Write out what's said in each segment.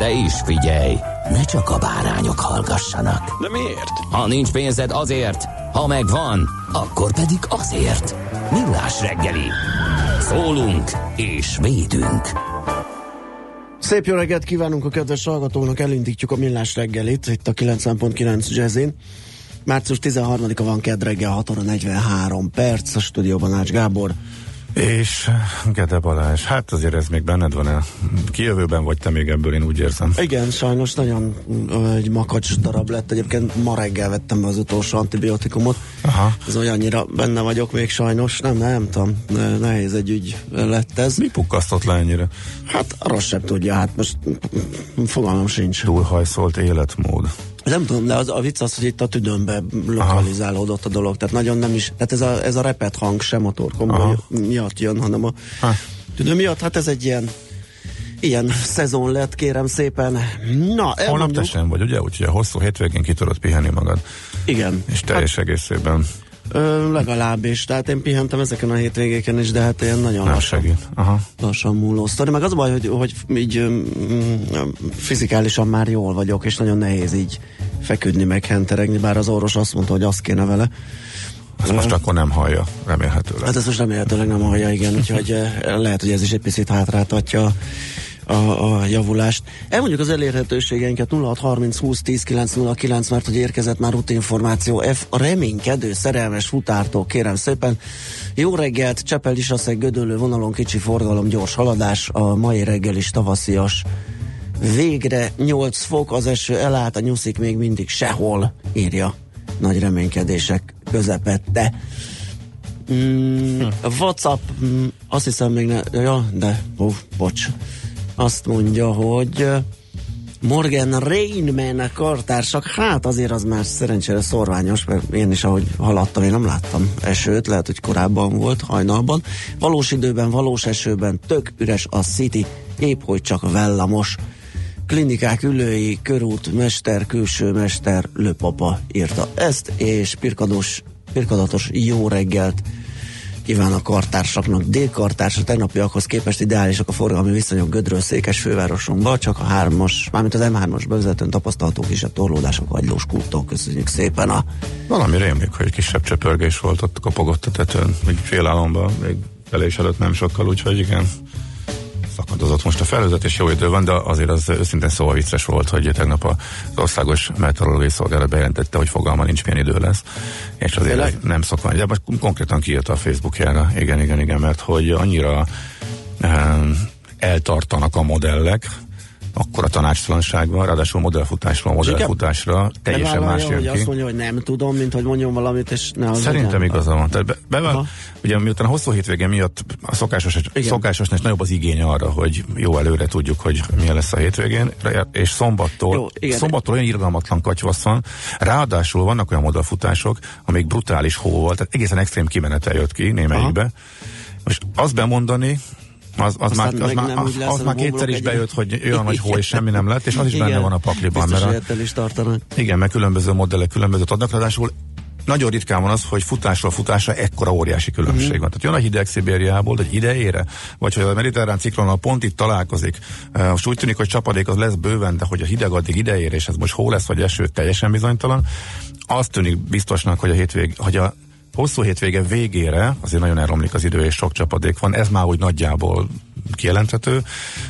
De is figyelj, ne csak a bárányok hallgassanak. De miért? Ha nincs pénzed azért, ha megvan, akkor pedig azért. Millás reggeli. Szólunk és védünk. Szép jó reggelt kívánunk a kedves hallgatóknak, elindítjuk a millás reggelit, itt a 90.9 Jazzin. Március 13-a van kedd reggel 6 óra 43 perc, a stúdióban Ács Gábor. És Gede Balázs, hát azért ez még benned van el. Kijövőben vagy te még ebből, én úgy érzem. Igen, sajnos nagyon egy makacs darab lett. Egyébként ma reggel vettem be az utolsó antibiotikumot. Aha. Ez olyannyira benne vagyok még sajnos. Nem, nem tudom. Ne- Nehéz egy ügy lett ez. Mi pukkasztott le ennyire? Hát arra sem tudja, hát most fogalmam sincs. Túlhajszolt életmód. Nem tudom, de az, a vicc az, hogy itt a tüdőmbe lokalizálódott a dolog, tehát nagyon nem is, tehát ez a, ez a repet hang sem a torkomból miatt jön, hanem a Ha. tüdő miatt, hát ez egy ilyen ilyen szezon lett, kérem szépen. Na, Holnap te sem vagy, ugye? Úgyhogy a hosszú hétvégén ki tudod pihenni magad. Igen. És teljes hát, egészében Ö, legalábbis, tehát én pihentem ezeken a hétvégéken is, de hát ilyen nagyon nem lassan, segít. Aha. lassan múló sztori. Meg az a baj, hogy, hogy így mm, fizikálisan már jól vagyok, és nagyon nehéz így feküdni, meg henteregni, bár az orvos azt mondta, hogy azt kéne vele. Ezt most akkor nem hallja, remélhetőleg. Hát ez most remélhetőleg nem hallja, igen, úgyhogy eh, lehet, hogy ez is egy picit hátráltatja a, a javulást. Elmondjuk az elérhetőségeinket 0630 20 10 909, mert hogy érkezett már útinformáció F a reménykedő szerelmes futártól, kérem szépen. Jó reggelt, Csepel is a Gödöllő vonalon kicsi forgalom, gyors haladás, a mai reggel is tavaszias. Végre 8 fok, az eső elállt, a nyuszik még mindig sehol, írja nagy reménykedések közepette. Mm, a WhatsApp, mm, azt hiszem még ne, ja, de, ó, bocs. Azt mondja, hogy Morgan Rainman kartársak, hát azért az már szerencsére szorványos, mert én is, ahogy haladtam, én nem láttam esőt, lehet, hogy korábban volt, hajnalban. Valós időben, valós esőben, tök üres a City, épp hogy csak vellamos. Klinikák ülői, körút, mester, külső mester, lőpapa írta ezt, és pirkados, pirkadatos jó reggelt kíván a kartársaknak. Délkartárs a tegnapiakhoz képest ideálisak a forgalmi viszonyok Gödről székes fővárosunkba, csak a hármas, mármint az M3-as bevezetőn tapasztalható kisebb torlódások agylós kúttól. Köszönjük szépen a Valami rémlik, hogy kisebb csöpörgés volt, ott kopogott a tetőn, még félálomban, még felés előtt nem sokkal, úgyhogy igen, szakadozott most a felhőzet, és jó idő van, de azért az őszintén szóval vicces volt, hogy tegnap az Országos Meteorológiai Szolgálat bejelentette, hogy fogalma nincs, milyen idő lesz, és azért Tényleg? nem szokva, de most konkrétan kiírta a Facebookjára, igen, igen, igen, mert hogy annyira um, eltartanak a modellek, akkor a tanácstalanság van, ráadásul modellfutásról modellfutásra teljesen más jön hogy ki. azt mondja, hogy nem tudom, mint hogy mondjon valamit, és ne Szerintem igaza van. Tehát be, bevel, Aha. ugye miután a hosszú hétvége miatt a szokásos, szokásosnál is nagyobb az igény arra, hogy jó előre tudjuk, hogy milyen lesz a hétvégén, és szombattól, Jó, igen. szombattól olyan irgalmatlan katyvasz van, ráadásul vannak olyan modellfutások, amik brutális hó volt, tehát egészen extrém kimenetel jött ki némelyikbe. Most azt bemondani, az, az Aztán már, az már, az, az hogy már kétszer is bejött, hogy olyan nagy hó és semmi nem lett, és az is benne Igen. van a pakliban. Biztos, mert a, hogy is tartanak. igen, mert különböző modellek különbözőt adnak, ráadásul nagyon ritkán van az, hogy futásról futásra ekkora óriási különbség Mhm. van. Tehát jön a hideg Szibériából, egy idejére, vagy hogy a mediterrán ciklonnal pont itt találkozik. Uh, Most úgy tűnik, hogy csapadék az lesz bőven, de hogy a hideg addig idejére, és ez most hó lesz, vagy eső, teljesen bizonytalan. Azt tűnik biztosnak, hogy a hétvég, hogy a hosszú hétvége végére azért nagyon elromlik az idő, és sok csapadék van. Ez már úgy nagyjából kijelenthető,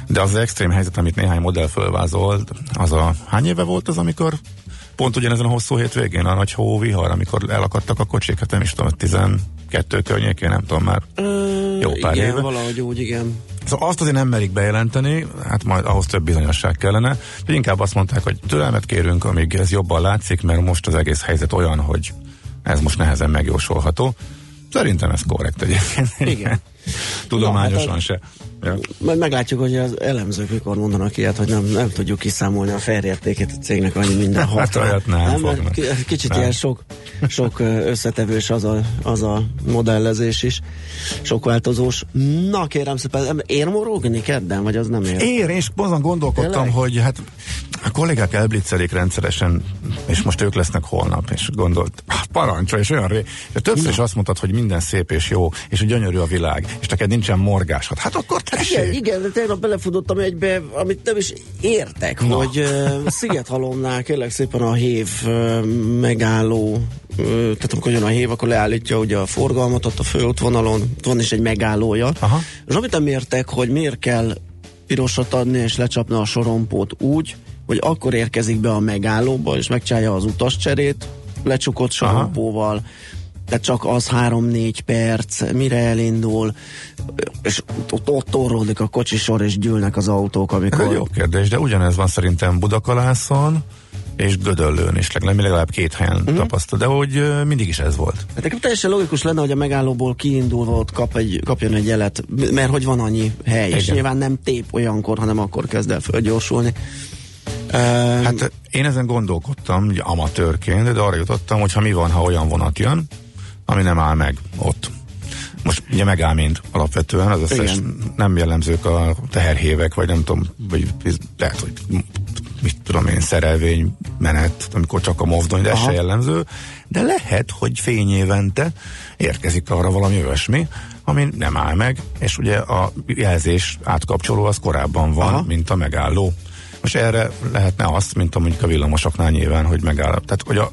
de az, az extrém helyzet, amit néhány modell fölvázolt, az a hány éve volt az, amikor pont ugyanezen a hosszú hétvégén, a nagy hóvihar, amikor elakadtak a kocsik, hát nem is tudom, 12 környékén, nem tudom már. Jó pár igen, éve. valahogy úgy, igen. Szóval azt azért nem merik bejelenteni, hát majd ahhoz több bizonyosság kellene, hogy inkább azt mondták, hogy türelmet kérünk, amíg ez jobban látszik, mert most az egész helyzet olyan, hogy ez most nehezen megjósolható. Szerintem ez korrekt egyébként. Igen. Tudományosan Na, hát se. Ja. Majd meglátjuk, hogy az elemzők mikor mondanak ilyet, hogy nem, nem tudjuk kiszámolni a fair a cégnek annyi minden hat. Hát olyat nem mert fognak. ki- Kicsit Nem. ilyen sok, sok összetevős az a, az a modellezés is, sok változós. Na kérem szépen, ér morogni kedden, vagy az nem ér? Én is azon gondolkodtam, Tényleg? hogy hát a kollégák elblitzelik rendszeresen, és most ők lesznek holnap, és gondolt, hát parancsa, és olyan ré... De többször is azt mondtad, hogy minden szép és jó, és gyönyörű a világ, és neked nincsen morgásod. Hát akkor Igen, tessék! igen, de tegnap belefutottam egybe, amit nem is értek, Na. hogy uh, Szigethalomnál kérlek szépen a hév uh, megálló, uh, tehát amikor jön a hév, akkor leállítja ugye a forgalmat ott a főútvonalon, van is egy megállója. Aha. És amit nem értek, hogy miért kell pirosat adni és lecsapni a sorompót úgy, hogy akkor érkezik be a megállóba, és megcsinálja az utascserét, lecsukott sorompóval, tehát csak az 3-4 perc, mire elindul, és ott, ott torródik a kocsisor, és gyűlnek az autók, Ez egy amikor... jó kérdés, de ugyanez van szerintem Budakalászon, és Gödöllőn is, legalább, legalább két helyen Mhm. uh-huh. tapasztal, de hogy mindig is ez volt. Hát nekem teljesen logikus lenne, hogy a megállóból kiindulva ott kap egy, kapjon egy jelet, mert hogy van annyi hely, Igen. és nyilván nem tép olyankor, hanem akkor kezd el fölgyorsulni. Hát én ezen gondolkodtam, ugye amatőrként, de arra jutottam, hogy ha mi van, ha olyan vonat jön, ami nem áll meg ott. Most ugye megáll mind alapvetően, az összes Igen. nem jellemzők a teherhévek, vagy nem tudom, vagy lehet, hogy mit tudom én, szerelvény menet, amikor csak a mozdony, de ez se jellemző, de lehet, hogy fényévente érkezik arra valami olyasmi, ami nem áll meg, és ugye a jelzés átkapcsoló az korábban van, Aha. Aha. mint a megálló. Most erre lehetne azt, mint a mondjuk a villamosoknál nyilván, hogy megáll. Tehát, hogy a,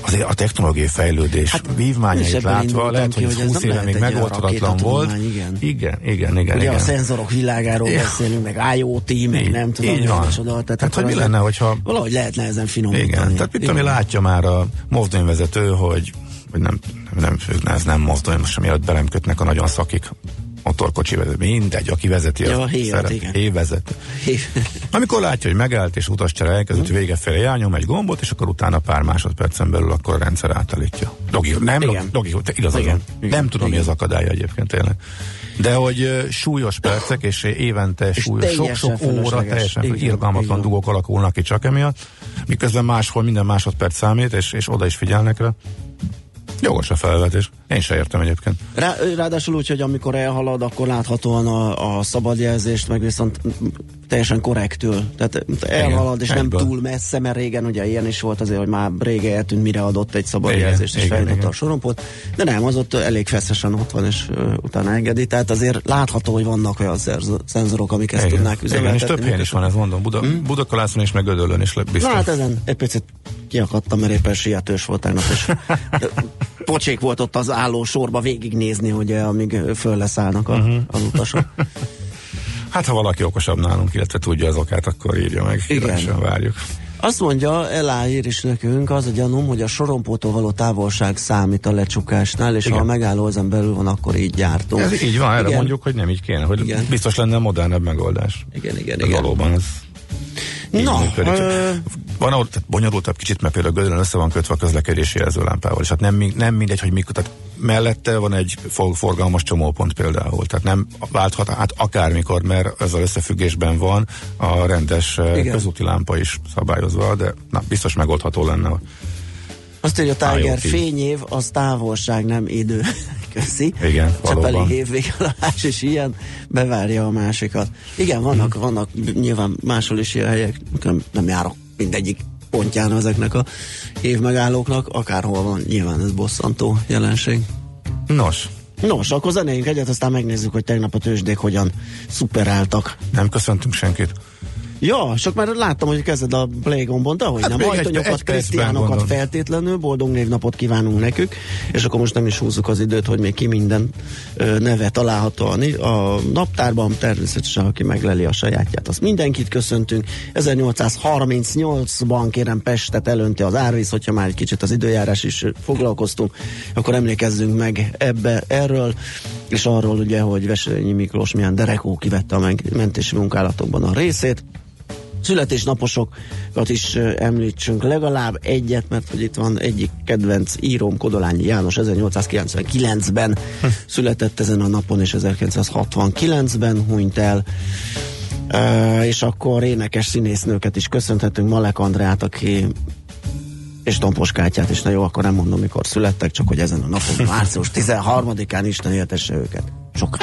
azért a technológiai fejlődés hát, vívmányait látva lehet, ki, hogy ez hogy ez 20 nem éve még megoldhatatlan volt. igen. Igen, igen, igen. Ugye igen. a szenzorok világáról Ja. beszélünk, meg IoT, meg nem tudom, így van. micsoda, Tehát, akkor hogy mi lenne, hogyha Valahogy lehetne ezen finomítani. igen, tehát mit tudom, látja már a mozdonyvezető, hogy, hogy nem, nem, nem, ez nem mozdony, most mielőtt belem kötnek a nagyon szakik motorkocsi vezető, mindegy, aki vezeti, Ja, szeret, igen. hévezető. Amikor látja, hogy megállt és utascsere elkezdett vége felé járnyom egy gombot, és akkor utána pár másodpercen belül akkor a rendszer átállítja. Dogi, nem, Igen. dogi, te igazad Igen. Igen. Nem tudom, Igen. mi az akadálya egyébként tényleg. De hogy súlyos percek, és évente súlyos, teljesen sok-sok óra, teljesen Igen, irgalmatlan dugók alakulnak ki csak emiatt, miközben máshol minden másodperc számít, és, és oda is figyelnek rá. Jogos a felvetés. Én se értem egyébként. Rá, ráadásul úgy, hogy amikor elhalad, akkor láthatóan a, a szabadjelzést, meg viszont teljesen korrektül. Tehát elhalad, és nem egyből. túl messze, mert régen ugye ilyen is volt azért, hogy már régen eltűnt, mire adott egy és Igen, feljutott igen. a sorompot. De nem, az ott elég feszesen ott van, és uh, utána engedi. Tehát azért látható, hogy vannak olyan szenzorok, amik ezt tudnák Igen, és üzemeltetni. több helyen is van, ez mondom. Buda, hmm? Budakalászon és meg Gödöllön is biztos. Na hát ezen egy picit kiakadtam, mert éppen sietős volt tegnap, és pocsék volt ott az álló sorba végignézni, hogy amíg föl leszállnak a, uh-huh. az utasok. Hát ha valaki okosabb nálunk, illetve tudja az okát, akkor írja meg. Igen. Várjuk. Azt mondja, eláír is nekünk, az a gyanúm, hogy a sorompótól való távolság számít a lecsukásnál, és Igen. ha a megálló ezen belül van, akkor így gyártunk. Ez így van, erre igen. mondjuk, hogy nem így kéne, hogy Igen. biztos lenne modernebb megoldás. Igen, igen, Ez igen. valóban ez így Na, működik. ö, Van ahol tehát bonyolultabb kicsit, mert például Gödöllön össze van kötve a közlekedési jelzőlámpával, és hát nem, nem mindegy, hogy mikor, tehát mellette van egy for- forgalmas csomópont például, tehát nem válthat át akármikor, mert ezzel összefüggésben van a rendes. Igen. közúti lámpa is szabályozva, de na, biztos megoldható lenne. Azt írja Tiger, IoT. fényév, az távolság, nem idő. Köszi. Igen, Csepeli valóban. évvégállás is ilyen, bevárja a másikat. Igen, vannak, Mhm. vannak nyilván máshol is ilyen helyek, nem, nem járok mindegyik pontján ezeknek a évmegállóknak, akárhol van, nyilván ez bosszantó jelenség. Nos, Nos, akkor zenéljünk egyet, aztán megnézzük, hogy tegnap a tőzsdék hogyan szuperáltak. nem köszöntünk senkit. Ja, csak már láttam, hogy kezded a play gombon, de hogy Hát nem, még egy- ajtonyokat, egy percben Krisztiánokat gondolom. feltétlenül, boldog névnapot kívánunk nekük, és akkor most nem is húzzuk az időt, hogy még ki minden ö, neve található a, a naptárban, természetesen aki megleli a sajátját, azt mindenkit köszöntünk. 1838-ban kérem Pestet elönti az árvíz, hogyha már egy kicsit az időjárás is foglalkoztunk, akkor emlékezzünk meg ebbe erről, és arról ugye, hogy Veselényi Miklós milyen derekó kivette a men- mentési munkálatokban a részét születésnaposokat is említsünk legalább egyet, mert hogy itt van egyik kedvenc íróm Kodolányi János 1899-ben született ezen a napon, és 1969-ben hunyt el. Uh, és akkor énekes színésznőket is köszönhetünk, Malek Andrát, aki és Tompos Kátyát is, na jó, akkor nem mondom, mikor születtek, csak hogy ezen a napon, március 13-án Isten éltesse őket. Sokat.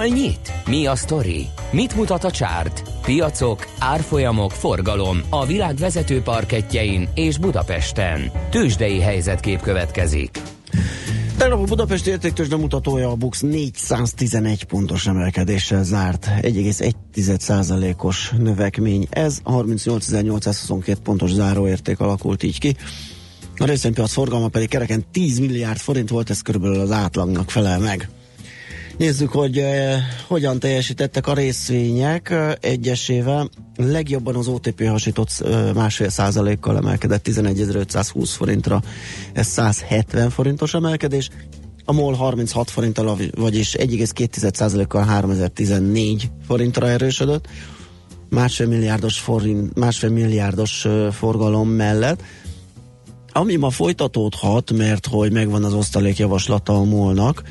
Hol nyit? Mi a sztori? Mit mutat a csárt? Piacok, árfolyamok, forgalom a világ vezető parketjein és Budapesten. Tősdei helyzetkép következik. Tegnap a Budapest értéktősde mutatója a BUX 411 pontos emelkedéssel zárt. 1,1%-os növekmény. Ez 38.822 pontos záróérték alakult így ki. A részvénypiac forgalma pedig kereken 10 milliárd forint volt, ez körülbelül az átlagnak felel meg. Nézzük, hogy eh, hogyan teljesítettek a részvények eh, egyesével. Legjobban az OTP hasított eh, másfél százalékkal emelkedett 11.520 forintra, ez 170 forintos emelkedés. A MOL 36 forinttal, vagyis 1,2%-kal 3014 forintra erősödött. Másfél milliárdos, forint, másfél milliárdos uh, forgalom mellett. ami ma folytatódhat, mert hogy megvan az osztalékjavaslata a molnak,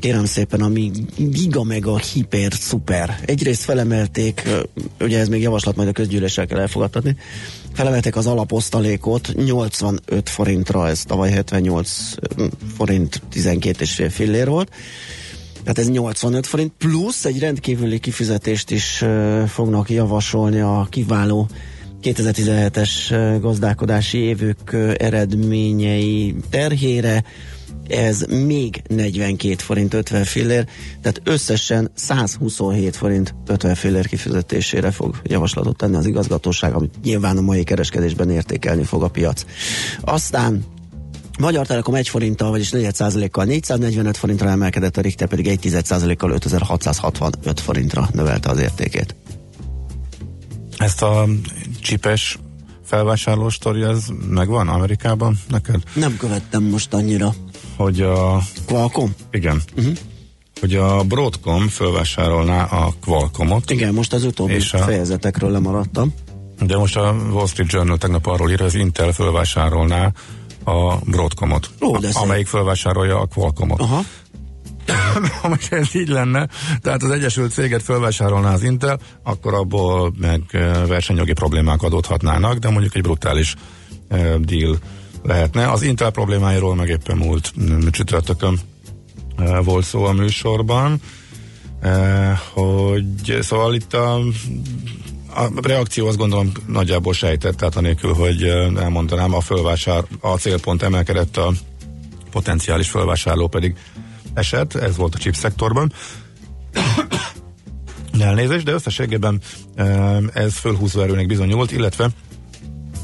kérem szépen, ami giga mega hiper szuper. Egyrészt felemelték, ugye ez még javaslat, majd a közgyűléssel kell elfogadtatni, felemelték az alaposztalékot 85 forintra, ez tavaly 78 forint 12 és fillér volt. Tehát ez 85 forint, plusz egy rendkívüli kifizetést is fognak javasolni a kiváló 2017-es gazdálkodási évük eredményei terhére, ez még 42 forint 50 fillér, tehát összesen 127 forint 50 fillér kifizetésére fog javaslatot tenni az igazgatóság, amit nyilván a mai kereskedésben értékelni fog a piac. Aztán Magyar Telekom 1 forinttal, vagyis 4% kal 445 forintra emelkedett, a Richter pedig 1 kal 5665 forintra növelte az értékét. Ezt a csipes felvásárló sztori, ez megvan Amerikában neked? Nem követtem most annyira. Hogy a... Qualcomm? Igen. Uh-huh. Hogy a Broadcom felvásárolná a Qualcommot. Igen, most az utóbbi és a... fejezetekről lemaradtam. De most a Wall Street Journal tegnap arról ír, hogy az Intel felvásárolná a Broadcomot, Ó, de amelyik felvásárolja a Qualcommot. Aha. ha ez így lenne, tehát az Egyesült Céget felvásárolná az Intel, akkor abból meg versenyjogi problémák adódhatnának, de mondjuk egy brutális uh, deal lehetne. Az Intel problémáiról meg éppen múlt csütörtökön uh, volt szó a műsorban, uh, hogy szóval itt a a reakció azt gondolom nagyjából sejtett, tehát anélkül, hogy elmondanám, a fölvásár, a célpont emelkedett, a potenciális fölvásárló pedig eset, ez volt a chip szektorban. Elnézést, de összességében ez fölhúzó erőnek bizonyult, illetve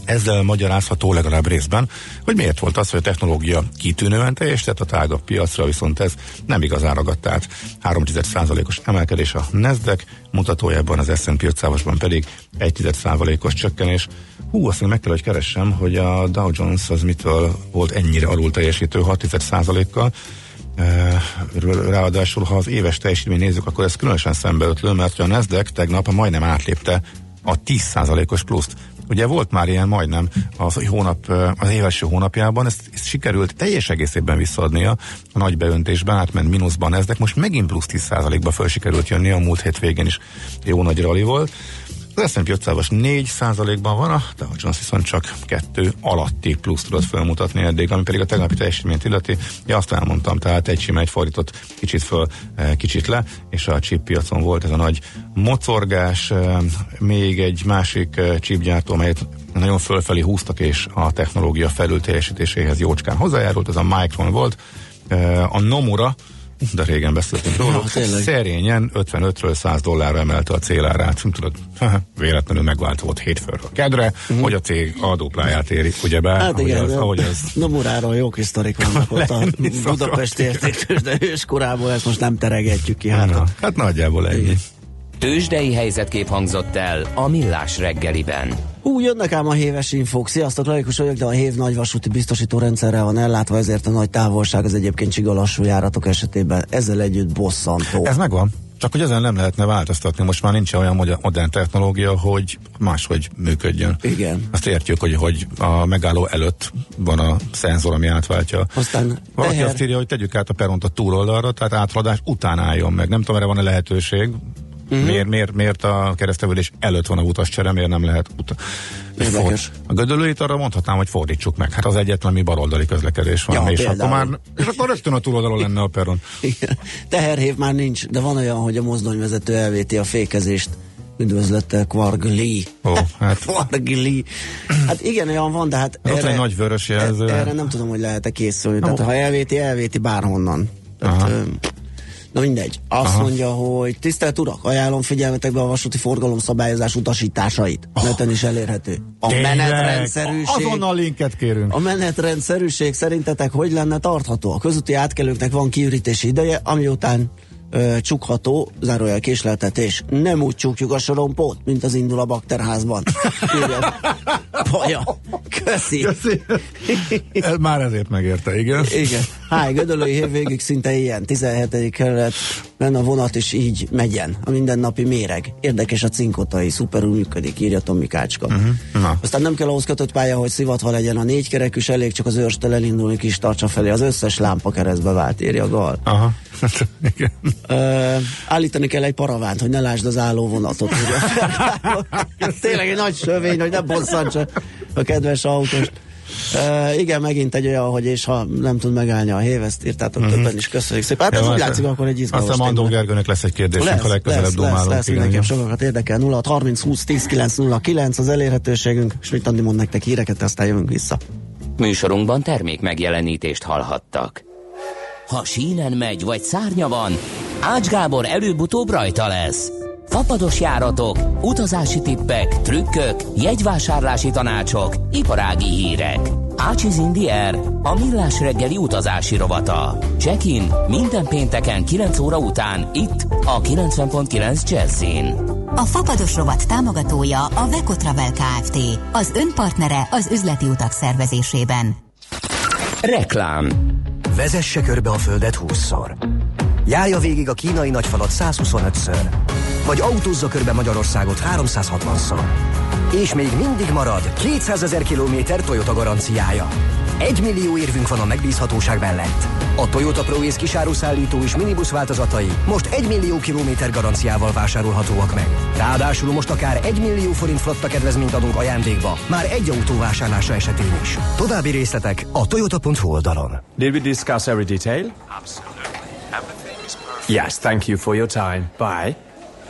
ezzel magyarázható legalább részben, hogy miért volt az, hogy a technológia kitűnően teljesített, a tágabb piacra viszont ez nem igazán ragadt át. 3,1%-os emelkedés a Nasdaq mutatójában, az S&P 500-asban pedig 1,1%-os csökkenés. Hú, azt még meg kell, hogy keressem, hogy a Dow Jones az mitől volt ennyire alul teljesítő 6,1%-kal, Ráadásul, ha az éves teljesítményt nézzük, akkor ez különösen szembeötlő, mert a Nasdaq tegnap majdnem átlépte a 10%-os pluszt. Ugye volt már ilyen majdnem az hónap, az éves hónapjában, ezt, ezt sikerült teljes egészében visszaadnia a nagy beöntésben, átment mínuszban ez, de most megint plusz 10%-ba föl sikerült jönni, a múlt hétvégén is jó nagy rally volt. Az S&P 500-as 4 ban van, a Dow Jones viszont csak kettő alatti plusz tudott felmutatni eddig, ami pedig a tegnapi teljesítményt illeti. Ja, azt elmondtam, tehát egy sima egy fordított kicsit föl, eh, kicsit le, és a chip piacon volt ez a nagy mocorgás, eh, még egy másik eh, chipgyártó, amelyet nagyon fölfelé húztak, és a technológia felül teljesítéséhez jócskán hozzájárult, ez a Micron volt. A Nomura, de régen beszéltünk róla. Ja, szerényen 55-ről 100 dollárra emelte a célárát. Tudod, véletlenül megváltozott hétfőről kedre, uh-huh. hogy a cég a dupláját éri, be? Hát igen, az, ahogy az... Nomuráról jó kis sztorik vannak ott a Budapesti értéktős, de őskorából ezt most nem teregetjük ki. Hát, Na, hát nagyjából ennyi. Tőzsdei helyzetkép hangzott el a Millás reggeliben. Hú, jönnek ám a héves infók. Sziasztok, laikus vagyok, de a hév nagy vasúti biztosító rendszerrel van ellátva, ezért a nagy távolság az egyébként csiga lassú járatok esetében ezzel együtt bosszantó. Ez megvan. Csak hogy ezen nem lehetne változtatni, most már nincs olyan modern technológia, hogy máshogy működjön. Igen. Azt értjük, hogy, hogy a megálló előtt van a szenzor, ami átváltja. Aztán Valaki teher... azt írja, hogy tegyük át a peront a túloldalra, tehát áthaladás után álljon meg. Nem tudom, erre van-e lehetőség. Uh-huh. Miért, miért, miért a keresztevődés előtt van a utascsere, miért nem lehet ut- A gödölőit arra mondhatnám, hogy fordítsuk meg. Hát az egyetlen, mi baloldali közlekedés van. Ja, és, akkor már, és akkor rögtön a túloldalon lenne a peron. Teherhév már nincs, de van olyan, hogy a mozdonyvezető elvéti a fékezést. Üdvözlettel, Kvargli. Ó, hát. Kvargli. Hát igen, olyan van, de hát erre, egy nagy vörös jelző. Erre nem tudom, hogy lehet-e készülni. Tehát ha elvéti, elvéti bárhonnan. Tehát, Na mindegy. Azt Aha. mondja, hogy tisztelt urak, ajánlom figyelmetekbe a vasúti forgalom szabályozás utasításait. Oh. Neten is elérhető. A Tényleg? menetrendszerűség. Azonnal linket kérünk. A menetrendszerűség szerintetek hogy lenne tartható? A közúti átkelőknek van kiürítési ideje, ami után ö, csukható, zárójel késleltetés. Nem úgy csukjuk a sorompót, mint az indul a bakterházban. Paja. Köszi. Köszi. Már ezért megérte, igen. Igen. Háj, Gödöllői hétvégig szinte ilyen, 17. kerület, benne a vonat is így megyen, a mindennapi méreg. Érdekes a cinkotai, szuperül működik, írja Tomi Kácska. Uh-huh. Na. Aztán nem kell ahhoz kötött pálya, hogy szivatva legyen a négy kerekűs, elég csak az őrstől elindulni kis tartsa felé, az összes lámpa keresztbe vált, írja a Gal. Aha. Igen. Uh, állítani kell egy paravánt, hogy ne lásd az álló vonatot. Tényleg egy nagy sövény, hogy ne bosszantsa a kedves autóst. Uh, igen, megint egy olyan, hogy és ha nem tud megállni a hév, ezt írtátok uh-huh. többen is, köszönjük szépen. Hát ez úgy látszik, akkor egy izgalmas Aztán Mandó Gergőnek lesz egy kérdés, lesz, ha legközelebb lesz, domálunk. lesz, lesz, mindenképp sokakat érdekel. 0 30 20 10 9 0 9 az elérhetőségünk, és mit Andi mond nektek híreket, aztán jövünk vissza. Műsorunkban termék megjelenítést hallhattak. Ha sínen megy, vagy szárnya van, Ács Gábor előbb-utóbb rajta lesz. Fapados járatok, utazási tippek, trükkök, jegyvásárlási tanácsok, iparági hírek. Ácsiz Indier, a millás reggeli utazási rovata. Check-in minden pénteken 9 óra után itt a 90.9 Jazzin. A Fapados rovat támogatója a Vekotravel Kft. Az önpartnere az üzleti utak szervezésében. Reklám Vezesse körbe a Földet 20-szor. Járja végig a kínai nagyfalat 125-ször. Vagy autózza körbe Magyarországot 360-szor. És még mindig marad 200 ezer kilométer Toyota garanciája. Egy millió érvünk van a megbízhatóság mellett. A Toyota ProAce kisáruszállító és minibusz változatai most 1 millió kilométer garanciával vásárolhatóak meg. Ráadásul most akár 1 millió forint flotta kedvezményt adunk ajándékba, már egy autó vásárlása esetén is. További részletek a toyota.hu oldalon. Did we discuss every detail? Yes, thank you for your time. Bye.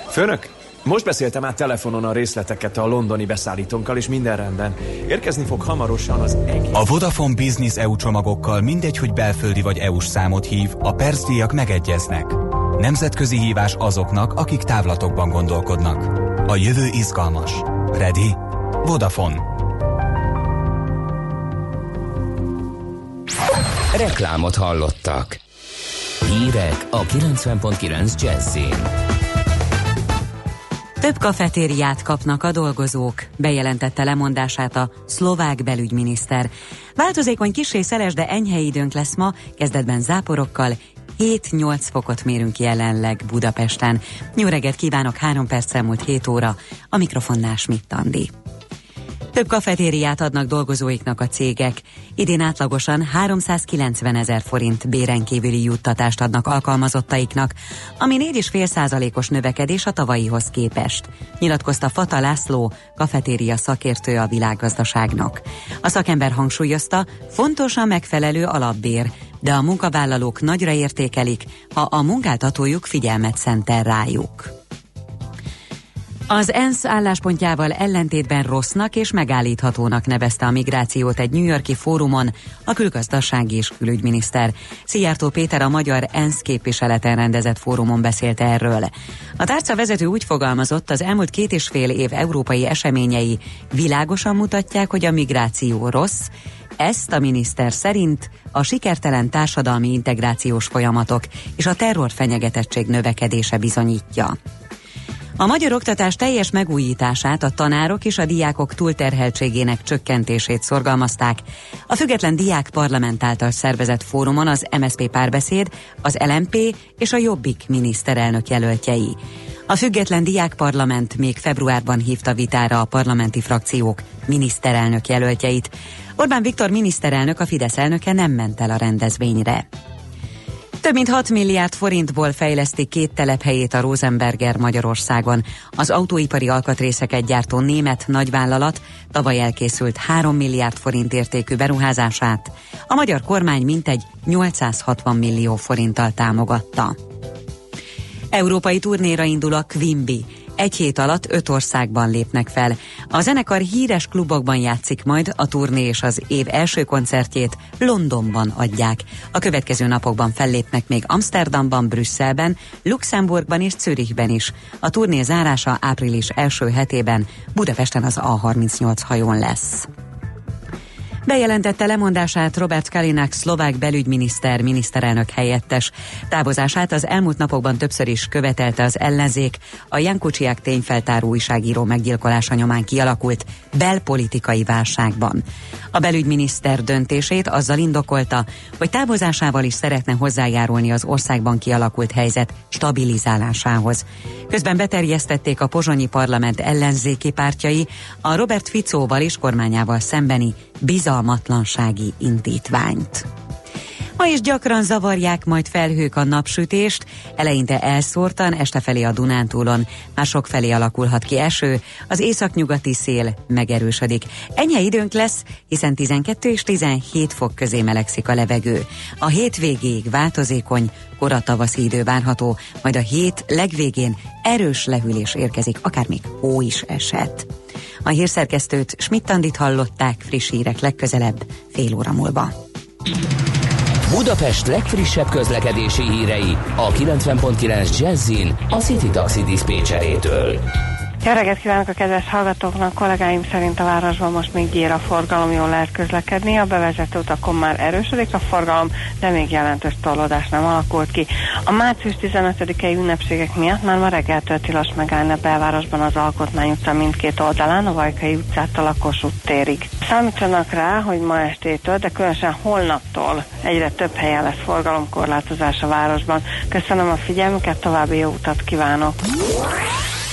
Főnök, most beszéltem át telefonon a részleteket a londoni beszállítónkkal, és minden rendben. Érkezni fog hamarosan az egész. A Vodafone Business EU csomagokkal mindegy, hogy belföldi vagy EU-s számot hív, a percdíjak megegyeznek. Nemzetközi hívás azoknak, akik távlatokban gondolkodnak. A jövő izgalmas. Ready? Vodafone. Reklámot hallottak. Hírek a 90.9 Jazzin. Több kafetériát kapnak a dolgozók, bejelentette lemondását a szlovák belügyminiszter. Változékony kisé szeles, de enyhe időnk lesz ma, kezdetben záporokkal, 7-8 fokot mérünk jelenleg Budapesten. Jó reggelt kívánok, 3 perc elmúlt 7 óra, a mikrofonnál Schmidt Andi. Több kafetériát adnak dolgozóiknak a cégek. Idén átlagosan 390 ezer forint bérenkívüli juttatást adnak alkalmazottaiknak, ami 4,5 százalékos növekedés a tavalyihoz képest, nyilatkozta Fata László, kafetéria szakértő a világgazdaságnak. A szakember hangsúlyozta, fontos a megfelelő alapbér, de a munkavállalók nagyra értékelik, ha a munkáltatójuk figyelmet szentel rájuk. Az ENSZ álláspontjával ellentétben rossznak és megállíthatónak nevezte a migrációt egy New Yorki fórumon a külgazdasági és külügyminiszter. Szijjártó Péter a magyar ENSZ képviseleten rendezett fórumon beszélt erről. A tárca vezető úgy fogalmazott, az elmúlt két és fél év európai eseményei világosan mutatják, hogy a migráció rossz, ezt a miniszter szerint a sikertelen társadalmi integrációs folyamatok és a terror fenyegetettség növekedése bizonyítja. A magyar oktatás teljes megújítását, a tanárok és a diákok túlterheltségének csökkentését szorgalmazták. A független diák parlament által szervezett fórumon az MSP párbeszéd, az LMP és a Jobbik miniszterelnök jelöltjei. A független diák parlament még februárban hívta vitára a parlamenti frakciók miniszterelnök jelöltjeit. Orbán Viktor miniszterelnök, a Fidesz elnöke nem ment el a rendezvényre. Több mint 6 milliárd forintból fejleszti két telephelyét a Rosenberger Magyarországon. Az autóipari alkatrészeket gyártó német nagyvállalat tavaly elkészült 3 milliárd forint értékű beruházását. A magyar kormány mintegy 860 millió forinttal támogatta. Európai turnéra indul a Quimby egy hét alatt öt országban lépnek fel. A zenekar híres klubokban játszik majd, a turné és az év első koncertjét Londonban adják. A következő napokban fellépnek még Amsterdamban, Brüsszelben, Luxemburgban és Zürichben is. A turné zárása április első hetében Budapesten az A38 hajón lesz. Bejelentette lemondását Robert Kalinak szlovák belügyminiszter, miniszterelnök helyettes. Távozását az elmúlt napokban többször is követelte az ellenzék, a Jankucsiák tényfeltáró újságíró meggyilkolása nyomán kialakult belpolitikai válságban. A belügyminiszter döntését azzal indokolta, hogy távozásával is szeretne hozzájárulni az országban kialakult helyzet stabilizálásához. Közben beterjesztették a pozsonyi parlament ellenzéki pártjai a Robert Ficóval és kormányával szembeni bizalmatlansági indítványt. Ma is gyakran zavarják majd felhők a napsütést, eleinte elszórtan, este felé a Dunántúlon, mások felé alakulhat ki eső, az északnyugati szél megerősödik. Enyhe időnk lesz, hiszen 12 és 17 fok közé melegszik a levegő. A hétvégéig változékony, koratavaszi idő várható, majd a hét legvégén erős lehűlés érkezik, akár még hó is eshet. A hírszerkesztőt Schmidt-Tandit hallották friss hírek legközelebb fél óra múlva. Budapest legfrissebb közlekedési hírei a 90.9 Jazzin a City Taxi Dispécsejétől. Jó reggelt kívánok a kedves hallgatóknak! Kollégáim szerint a városban most még gyér a forgalom, jól lehet közlekedni. A bevezető utakon már erősödik a forgalom, de még jelentős torlódás nem alakult ki. A március 15-i ünnepségek miatt már ma reggeltől tilos megállni a belvárosban az Alkotmány utca mindkét oldalán, a Vajkai utcától a Kossuth térig. Számítsanak rá, hogy ma estétől, de különösen holnaptól egyre több helyen lesz forgalomkorlátozás a városban. Köszönöm a figyelmüket, további jó utat kívánok!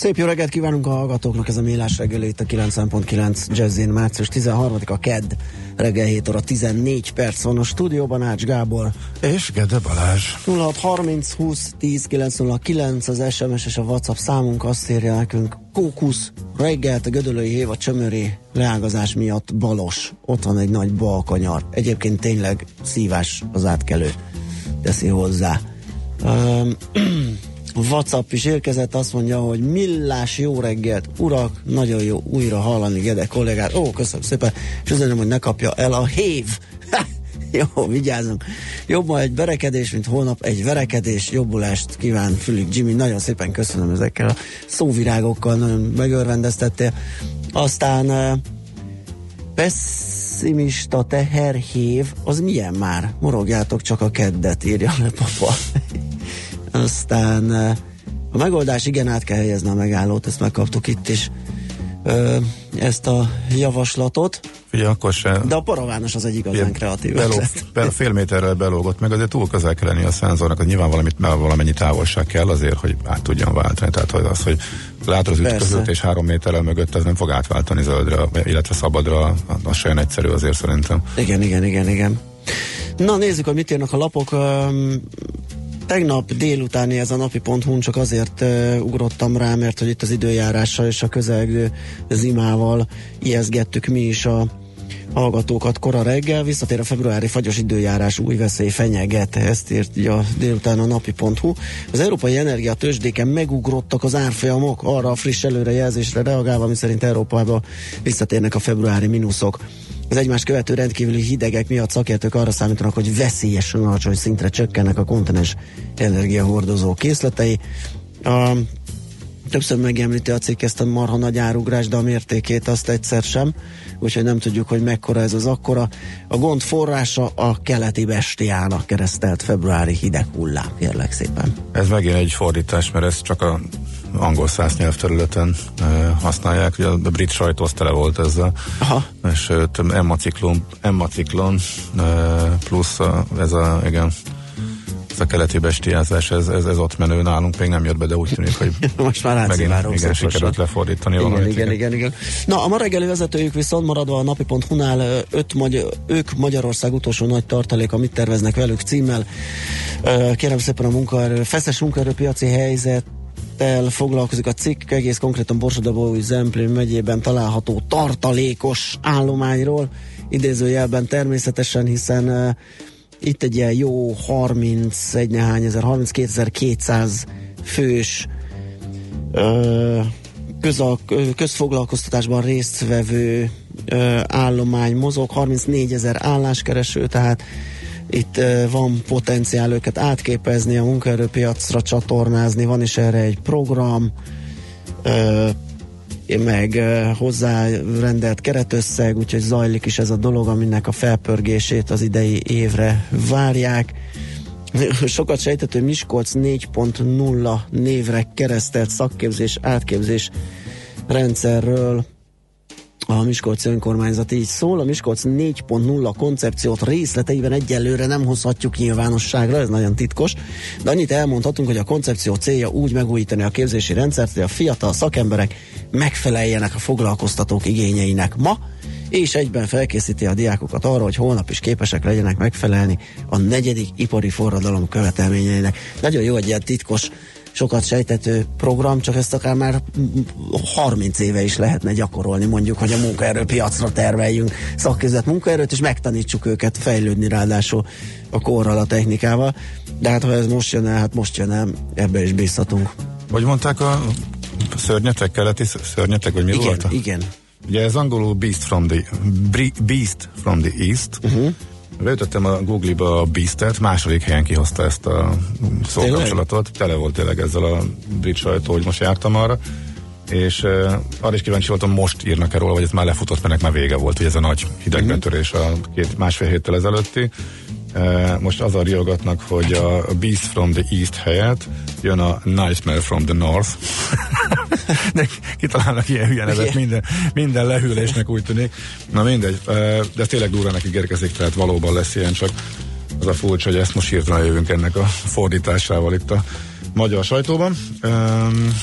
Szép jó reggelt kívánunk a hallgatóknak, ez a Mélás reggel itt a 90.9 Jazzin március 13-a KED reggel 7 óra 14 perc van a stúdióban Ács Gábor. És Gede Balázs. 0630 20 10 909 az SMS és a WhatsApp számunk azt írja nekünk Kókusz reggelt a Gödölői Héva csömöri leágazás miatt balos. Ott van egy nagy balkanyar. Egyébként tényleg szívás az átkelő. Teszi hozzá. Um, WhatsApp is érkezett, azt mondja, hogy millás jó reggelt, urak, nagyon jó újra hallani Gede kollégát. Ó, köszönöm szépen, és üzenem, hogy ne kapja el a hév. jó, vigyázzunk. Jobban egy berekedés, mint holnap egy verekedés. Jobbulást kíván Fülük Jimmy. Nagyon szépen köszönöm ezekkel a szóvirágokkal, nagyon megörvendeztettél. Aztán pessimista teherhév, az milyen már? Morogjátok csak a keddet, írja le papa. Aztán a megoldás igen, át kell helyezni a megállót, ezt megkaptuk itt is ezt a javaslatot. Ugye, akkor se... De a paravános az egy igazán ugye, kreatív beló, be, fél méterrel belógott meg, azért túl közel kell lenni a szenzornak, hogy nyilván valamit, valamennyi távolság kell azért, hogy át tudjon váltani. Tehát hogy az, hogy látod az ütközőt és három méterrel mögött, ez nem fog átváltani zöldre, illetve szabadra, az sem egyszerű azért szerintem. Igen, igen, igen, igen. Na nézzük, hogy mit írnak a lapok tegnap délutáni ez a napi.hu csak azért ugrottam rá, mert hogy itt az időjárással és a közelgő zimával ijeszgettük mi is a hallgatókat kora reggel, visszatér a februári fagyos időjárás új veszély fenyeget, ezt írja délután a napi.hu. Az európai energia tőzsdéken megugrottak az árfolyamok, arra a friss előrejelzésre reagálva, miszerint Európába visszatérnek a februári mínuszok. Az egymást követő rendkívüli hidegek miatt szakértők arra számítanak, hogy veszélyesen alacsony szintre csökkennek a kontinens energiahordozó készletei. A, többször megemlíti a cikk ezt a marha nagy árugrás, de a mértékét azt egyszer sem, úgyhogy nem tudjuk, hogy mekkora ez az akkora. A gond forrása a keleti bestiának keresztelt februári hideg hullám, kérlek szépen. Ez megint egy fordítás, mert ez csak a angol száz nyelvterületen használják, ugye a brit sajtó tele volt ezzel, Aha. és Emma ciklon, Emma ciklon plusz a, ez a, igen, ez a keleti bestiázás, ez, ez, ez ott menő nálunk, még nem jött be, de úgy tűnik, hogy most már megint igen, sikerült lefordítani igen, valamit. Igen, igen, igen, Na, a ma reggeli vezetőjük viszont maradva a napi.hu-nál öt magyar, ők Magyarország utolsó nagy tartalék, amit terveznek velük címmel. Kérem szépen a munkaerő, feszes munkaerőpiaci helyzet területtel foglalkozik a cikk, egész konkrétan Borsodabói Zemplén megyében található tartalékos állományról, idézőjelben természetesen, hiszen uh, itt egy ilyen jó 31 nehány ezer, 32.200 fős uh, közal, közfoglalkoztatásban résztvevő uh, állomány mozog, 34 ezer álláskereső, tehát itt van potenciál őket átképezni, a munkaerőpiacra csatornázni, van is erre egy program, meg hozzá rendelt keretösszeg, úgyhogy zajlik is ez a dolog, aminek a felpörgését az idei évre várják. Sokat sejtető Miskolc 4.0 névre keresztelt szakképzés, átképzés rendszerről a Miskolci önkormányzat így szól. A Miskolc 4.0 koncepciót részleteiben egyelőre nem hozhatjuk nyilvánosságra, ez nagyon titkos, de annyit elmondhatunk, hogy a koncepció célja úgy megújítani a képzési rendszert, hogy a fiatal szakemberek megfeleljenek a foglalkoztatók igényeinek ma, és egyben felkészíti a diákokat arra, hogy holnap is képesek legyenek megfelelni a negyedik ipari forradalom követelményeinek. Nagyon jó egy ilyen titkos sokat sejtető program, csak ezt akár már 30 éve is lehetne gyakorolni, mondjuk, hogy a munkaerőpiacra terveljünk szakképzett munkaerőt, és megtanítsuk őket fejlődni ráadásul a korral, a technikával. De hát ha ez most jön el, hát most jön el, ebbe is bízhatunk. Vagy mondták a szörnyetek, keleti szörnyetek, vagy mi igen, volt? Igen, Ugye ez angolul Beast from the, Beast from the East. Uh-huh. Beütöttem a Google-ba a Beast-et, második helyen kihozta ezt a szókapcsolatot. Tele volt tényleg ezzel a brit sajtó, hogy most jártam arra és uh, arra is kíváncsi voltam, most írnak-e róla, vagy ez már lefutott, mert már vége volt, hogy ez a nagy hidegbetörés a két másfél héttel ezelőtti. Most az a riogatnak, hogy a Beast from the East helyett jön a Nightmare from the North. de kitalálnak ilyen hülye nevet, minden, minden lehűlésnek úgy tűnik. Na mindegy, de tényleg durva neki érkezik, tehát valóban lesz ilyen, csak az a furcsa, hogy ezt most hirtelen jövünk ennek a fordításával itt a magyar sajtóban. Um,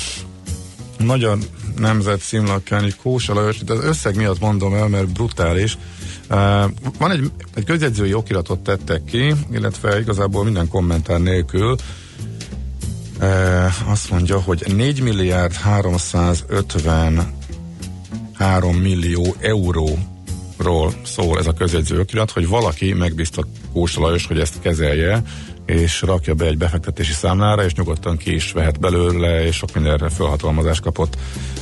Magyar Nemzet címlapján egy Kósa Lajos, de az összeg miatt mondom el, mert brutális. Van egy, egy közjegyzői okiratot tettek ki, illetve igazából minden kommentár nélkül. Azt mondja, hogy 4 milliárd 353 millió euróról szól ez a közjegyző okirat, hogy valaki megbízta Kósa Lajos, hogy ezt kezelje, és rakja be egy befektetési számlára, és nyugodtan ki is vehet belőle, és sok mindenre felhatalmazást kapott.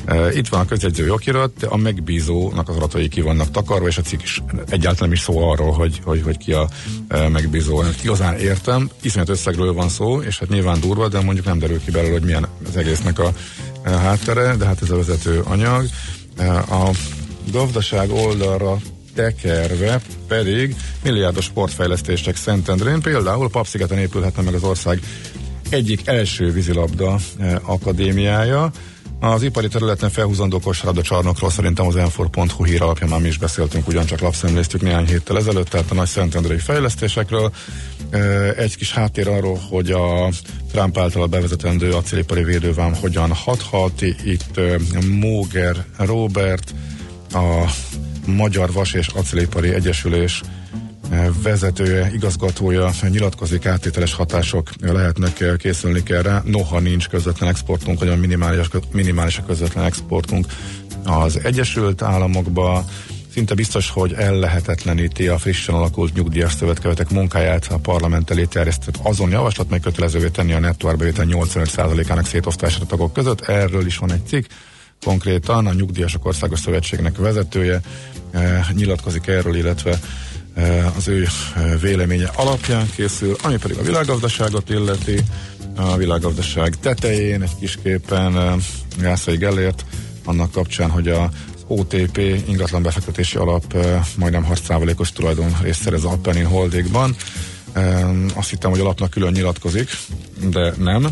E, itt van a közjegyző okirat, a megbízónak az adatai ki vannak takarva, és a cikk is egyáltalán is szól arról, hogy, hogy, hogy ki a e, megbízó. Én igazán értem, iszonyat összegről van szó, és hát nyilván durva, de mondjuk nem derül ki belőle, hogy milyen az egésznek a e, háttere, de hát ez a vezető anyag. E, a gazdaság oldalra tekerve pedig milliárdos sportfejlesztések Szentendrén, például Papszigeten épülhetne meg az ország egyik első vízilabda eh, akadémiája. Az ipari területen felhúzandó kosárlabda csarnokról szerintem az enfor.hu hír alapján már mi is beszéltünk, ugyancsak lapszemléztük néhány héttel ezelőtt, tehát a nagy szentendrei fejlesztésekről. Eh, egy kis háttér arról, hogy a Trump által bevezetendő acélipari védővám hogyan hathat. Itt eh, Móger Robert, a Magyar Vas és Acélipari Egyesülés eh, vezetője, igazgatója nyilatkozik, áttételes hatások lehetnek, eh, készülni kell rá, noha nincs közvetlen exportunk, vagy minimális, minimális a közvetlen exportunk az Egyesült Államokba, Szinte biztos, hogy ellehetetleníti a frissen alakult nyugdíjas szövetkevetek munkáját a parlament elé terjesztett azon javaslat, mely kötelezővé tenni a nettó árbevétel 85%-ának szétosztását a tagok között. Erről is van egy cikk konkrétan. A Nyugdíjasok Országos Szövetségnek vezetője eh, nyilatkozik erről, illetve eh, az ő eh, véleménye alapján készül, ami pedig a világgazdaságot illeti, a világgazdaság tetején egy kis képen Gászai Gellért, annak kapcsán, hogy a OTP ingatlan befektetési alap majdnem 6%-os tulajdon részt szerez a Pennin Holdingban. Eh, azt hittem, hogy alapnak külön nyilatkozik, de nem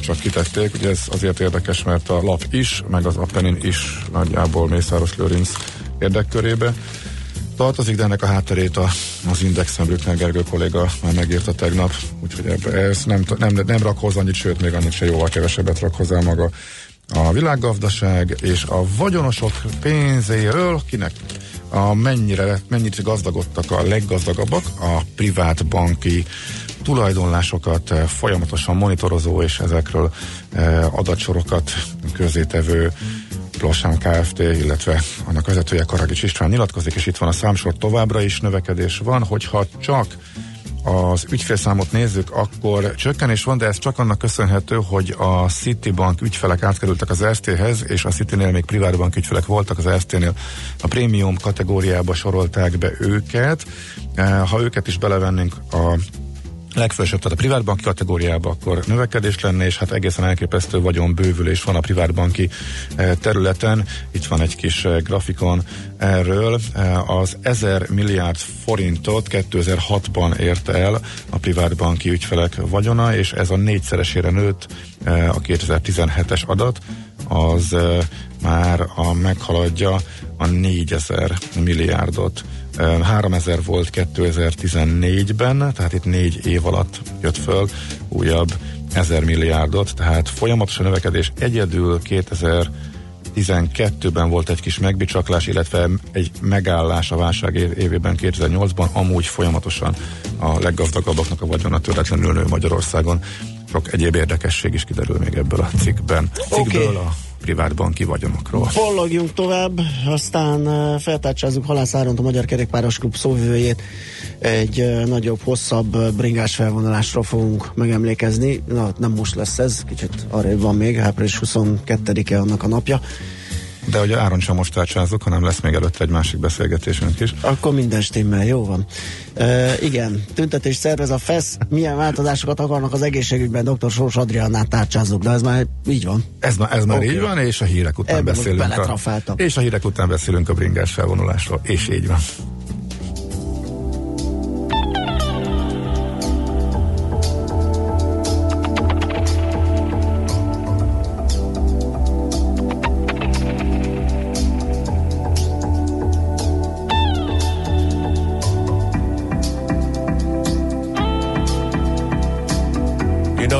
csak kitették. Ugye ez azért érdekes, mert a lap is, meg az Appenin is nagyjából Mészáros Lőrinc érdekkörébe tartozik, de ennek a hátterét a, az Indexen Brückner Gergő kolléga már megírta tegnap, úgyhogy ebbe, ez nem, nem, nem rak hozzá annyit, sőt, még annyit se jóval kevesebbet rak hozzá maga a világgazdaság és a vagyonosok pénzéről, kinek a mennyire, mennyire gazdagodtak a leggazdagabbak, a privát banki tulajdonlásokat eh, folyamatosan monitorozó és ezekről eh, adatsorokat közétevő Plossán Kft., illetve annak vezetője Karagics István nyilatkozik, és itt van a számsor továbbra is növekedés van, hogyha csak az ügyfélszámot nézzük, akkor csökkenés van, de ez csak annak köszönhető, hogy a Citibank ügyfelek átkerültek az Erste-hez, és a Citynél még privátbank ügyfelek voltak, az Erste-nél a prémium kategóriába sorolták be őket. Eh, ha őket is belevennénk a legfelsőbb, tehát a privátbanki kategóriába akkor növekedés lenne, és hát egészen elképesztő vagyon bővülés van a privátbanki eh, területen. Itt van egy kis eh, grafikon erről. Eh, az 1000 milliárd forintot 2006-ban érte el a privátbanki ügyfelek vagyona, és ez a négyszeresére nőtt a 2017-es adat, az már a meghaladja a 4000 milliárdot 3000 volt 2014-ben, tehát itt négy év alatt jött föl újabb 1000 milliárdot, tehát folyamatos a növekedés egyedül 2000 12-ben volt egy kis megbicsaklás, illetve egy megállás a válság évében 2008-ban, amúgy folyamatosan a leggazdagabbaknak a vagyona töretlenül nő Magyarországon. Sok egyéb érdekesség is kiderül még ebből a cikkben. Cikkből okay. a privát banki vagyonokról. Follogjunk tovább, aztán feltárcsázzuk Halász Áront, a Magyar Kerékpáros Klub szóvivőjét. Egy nagyobb, hosszabb bringás felvonulásról fogunk megemlékezni. Na, nem most lesz ez, kicsit arra van még, április 22-e annak a napja. De hogy áron sem most tárcsázok, hanem lesz még előtt egy másik beszélgetésünk is. Akkor minden stimmel, jó van. E, igen, tüntetés szervez a FESZ. Milyen változásokat akarnak az egészségügyben? Dr. Sós Adriannát tárcsázzuk, de ez már így van. Ez, már, ez már Oké. így van, és a hírek után most beszélünk. A, és a hírek után beszélünk a bringás felvonulásról, és így van.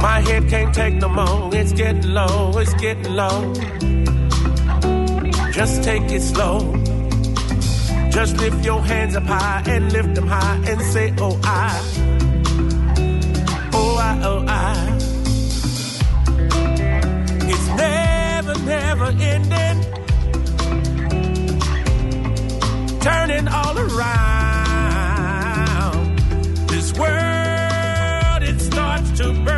My head can't take no more. It's getting low. It's getting low. Just take it slow. Just lift your hands up high and lift them high and say, Oh, I. Oh, I, oh, I. It's never, never ending. Turning all around. This world, it starts to burning.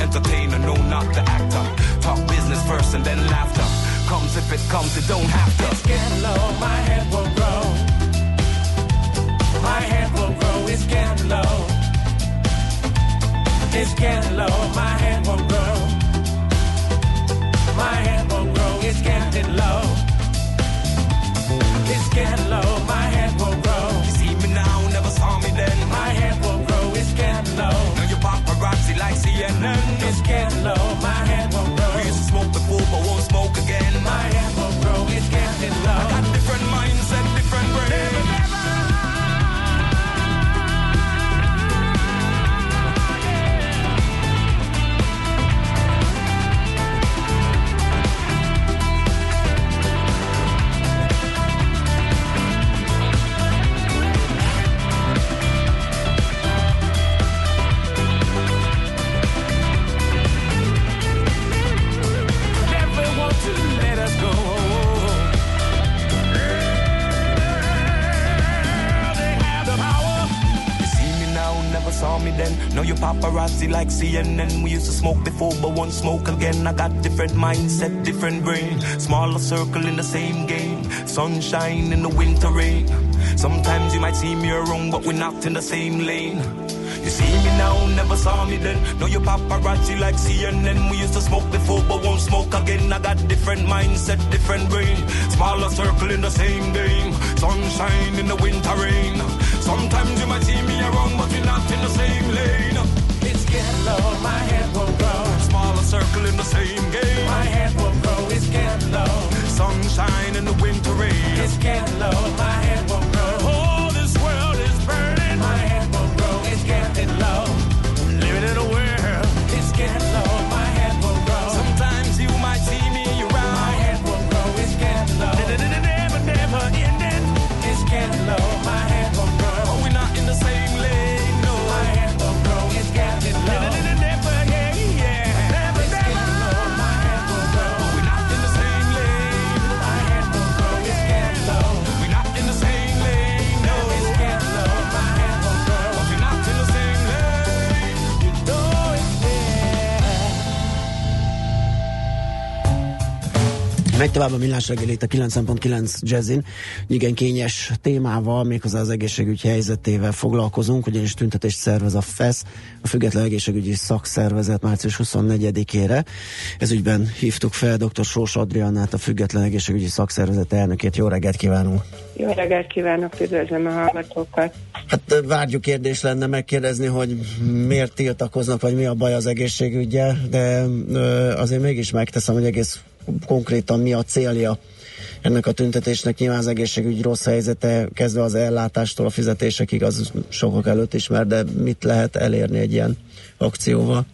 Entertainer, no, not the actor. Talk business first and then laughter. Comes if it comes, it don't have to. It's getting low, my head will grow. My head will grow, it's getting low. It's getting low, my head will grow. My head will grow, it's getting low. It's getting low, my head will grow. Grow. We used to smoke before, but won't smoke again. My head will then. Now you paparazzi like CNN. We used to smoke before, but won't smoke again. I got different mindset, different brain. Smaller circle in the same game. Sunshine in the winter rain. Sometimes you might see me wrong, but we're not in the same lane. You see me now, never saw me then. Now you paparazzi like CNN. We used to smoke before, but won't smoke again. I got different mindset, different brain. Smaller circle in the same game. Sunshine in the winter rain. Sometimes you might see me wrong, but we're not in the same lane. It's getting low, my head will grow. Smaller circle in the same game. My head will grow, it's getting low. Sunshine in the winter rain. It's getting low, my head will Megy tovább a millás reggel itt a 9.9 Jazzin. Igen kényes témával, méghozzá az egészségügy helyzetével foglalkozunk, ugyanis tüntetést szervez a FESZ, a Független Egészségügyi Szakszervezet március 24-ére. Ez ügyben hívtuk fel dr. Sós Adriannát, a Független Egészségügyi Szakszervezet elnökét. Jó reggelt kívánunk! Jó reggelt kívánok, üdvözlöm a hallgatókat. Hát várjuk kérdés lenne megkérdezni, hogy miért tiltakoznak, vagy mi a baj az egészségügyel, de ö, azért mégis megteszem, hogy egész konkrétan mi a célja ennek a tüntetésnek. Nyilván az egészségügy rossz helyzete, kezdve az ellátástól a fizetésekig, az sokak előtt ismer, de mit lehet elérni egy ilyen akcióval?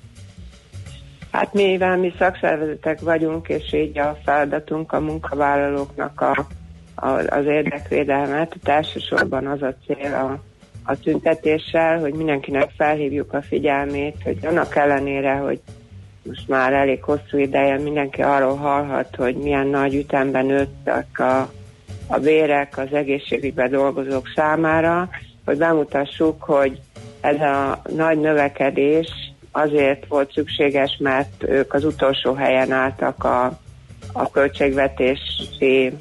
Hát mivel mi szakszervezetek vagyunk, és így a feladatunk a munkavállalóknak a, a, az érdekvédelmet, elsősorban az a cél a, a tüntetéssel, hogy mindenkinek felhívjuk a figyelmét, hogy annak ellenére, hogy most már elég hosszú ideje mindenki arról hallhat, hogy milyen nagy ütemben nőttek a, a bérek az egészségügyben dolgozók számára, hogy bemutassuk, hogy ez a nagy növekedés azért volt szükséges, mert ők az utolsó helyen álltak a, a költségvetési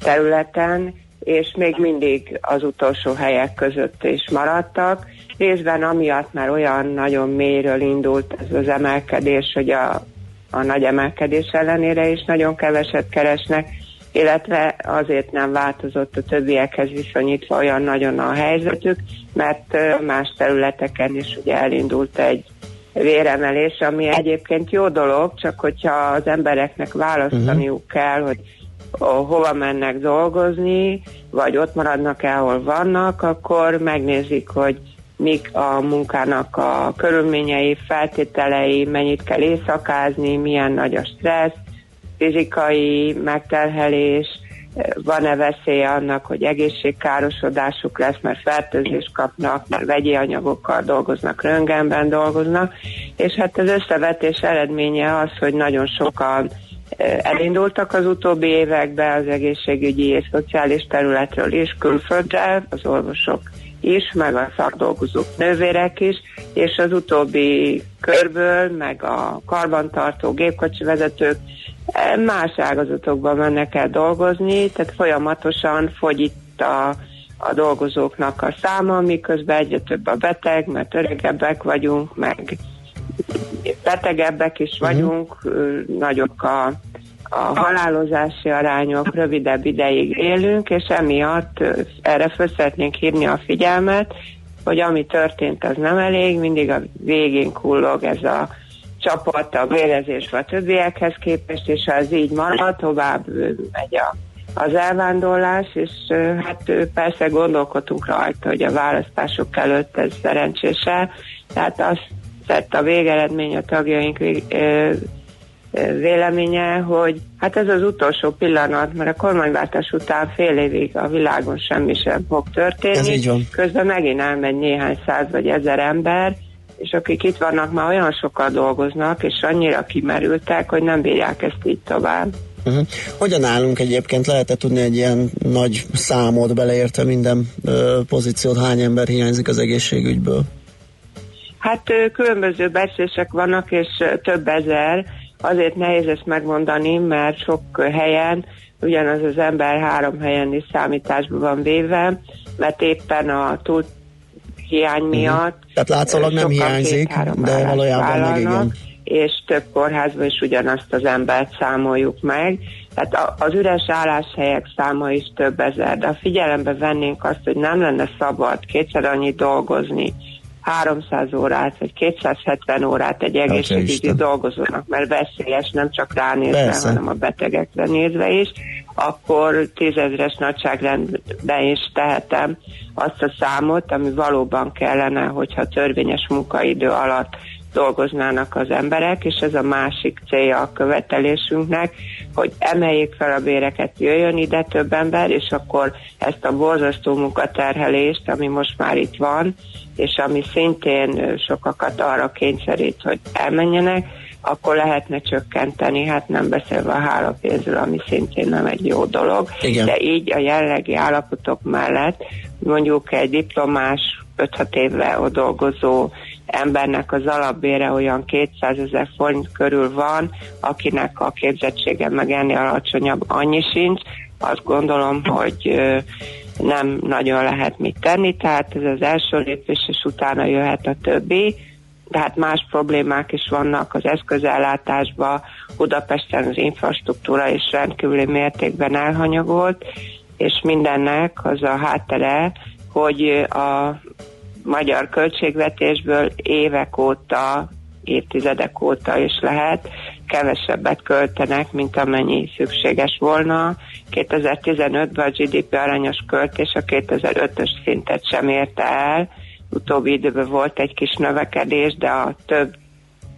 területen, és még mindig az utolsó helyek között is maradtak. Részben amiatt már olyan nagyon mélyről indult ez az emelkedés, hogy a, a nagy emelkedés ellenére is nagyon keveset keresnek, illetve azért nem változott a többiekhez viszonyítva olyan nagyon a helyzetük, mert más területeken is ugye elindult egy véremelés, ami egyébként jó dolog, csak hogyha az embereknek választaniuk kell, hogy hova mennek dolgozni, vagy ott maradnak el, ahol vannak, akkor megnézik, hogy mik a munkának a körülményei, feltételei, mennyit kell éjszakázni, milyen nagy a stressz, fizikai megterhelés, van-e veszélye annak, hogy egészségkárosodásuk lesz, mert fertőzést kapnak, mert vegyi anyagokkal dolgoznak, röntgenben dolgoznak, és hát az összevetés eredménye az, hogy nagyon sokan elindultak az utóbbi években az egészségügyi és szociális területről is külföldre, az orvosok is, meg a szakdolgozók nővérek is, és az utóbbi körből, meg a karbantartó gépkocsi vezetők eh, más ágazatokban mennek el dolgozni, tehát folyamatosan fogy itt a, a dolgozóknak a száma, miközben egyre több a beteg, mert öregebbek vagyunk, meg betegebbek is vagyunk, uh-huh. nagyok a, a halálozási arányok, rövidebb ideig élünk, és emiatt erre föl szeretnénk hívni a figyelmet, hogy ami történt, az nem elég, mindig a végén kullog ez a csapat a vérezés a többiekhez képest, és ha ez így marad, tovább megy a, az elvándorlás, és hát persze gondolkodtunk rajta, hogy a választások előtt ez szerencsése, tehát azt tett a végeredmény a tagjaink véleménye, hogy hát ez az utolsó pillanat, mert a kormányváltás után fél évig a világon semmi sem fog történni. Ez így van. Közben megint elmegy néhány száz vagy ezer ember, és akik itt vannak, már olyan sokat dolgoznak, és annyira kimerültek, hogy nem bírják ezt így tovább. Uh-huh. Hogyan állunk egyébként? Lehet-e tudni egy ilyen nagy számot beleértve minden ö, pozíciót, hány ember hiányzik az egészségügyből? Hát különböző becslések vannak, és több ezer. Azért nehéz ezt megmondani, mert sok helyen ugyanaz az ember három helyen is számításba van véve, mert éppen a túl hiány miatt Tehát látszólag nem hiányzik, két-három de valójában meg igen. és több kórházban is ugyanazt az embert számoljuk meg. Tehát az üres álláshelyek száma is több ezer, de ha figyelembe vennénk azt, hogy nem lenne szabad kétszer annyit dolgozni, 300 órát, vagy 270 órát egy egészségügyi Isten. dolgozónak, mert veszélyes nem csak ránézve, Persze. hanem a betegekre nézve is, akkor tízezres nagyságrendben is tehetem azt a számot, ami valóban kellene, hogyha törvényes munkaidő alatt dolgoznának az emberek, és ez a másik célja a követelésünknek, hogy emeljék fel a béreket, jöjjön ide több ember, és akkor ezt a borzasztó munkaterhelést, ami most már itt van, és ami szintén sokakat arra kényszerít, hogy elmenjenek, akkor lehetne csökkenteni, hát nem beszélve a hálapénzről, ami szintén nem egy jó dolog. Igen. De így a jellegi állapotok mellett mondjuk egy diplomás 5-6 évvel ott dolgozó embernek az alapbére olyan 200 ezer forint körül van, akinek a képzettsége meg ennél alacsonyabb annyi sincs, azt gondolom, hogy nem nagyon lehet mit tenni, tehát ez az első lépés, és utána jöhet a többi. De hát más problémák is vannak az eszközellátásban, Budapesten az infrastruktúra is rendkívüli mértékben elhanyagolt, és mindennek az a háttere, hogy a magyar költségvetésből évek óta, évtizedek óta is lehet, kevesebbet költenek, mint amennyi szükséges volna. 2015-ben a GDP arányos költés a 2005-ös szintet sem érte el. Utóbbi időben volt egy kis növekedés, de a több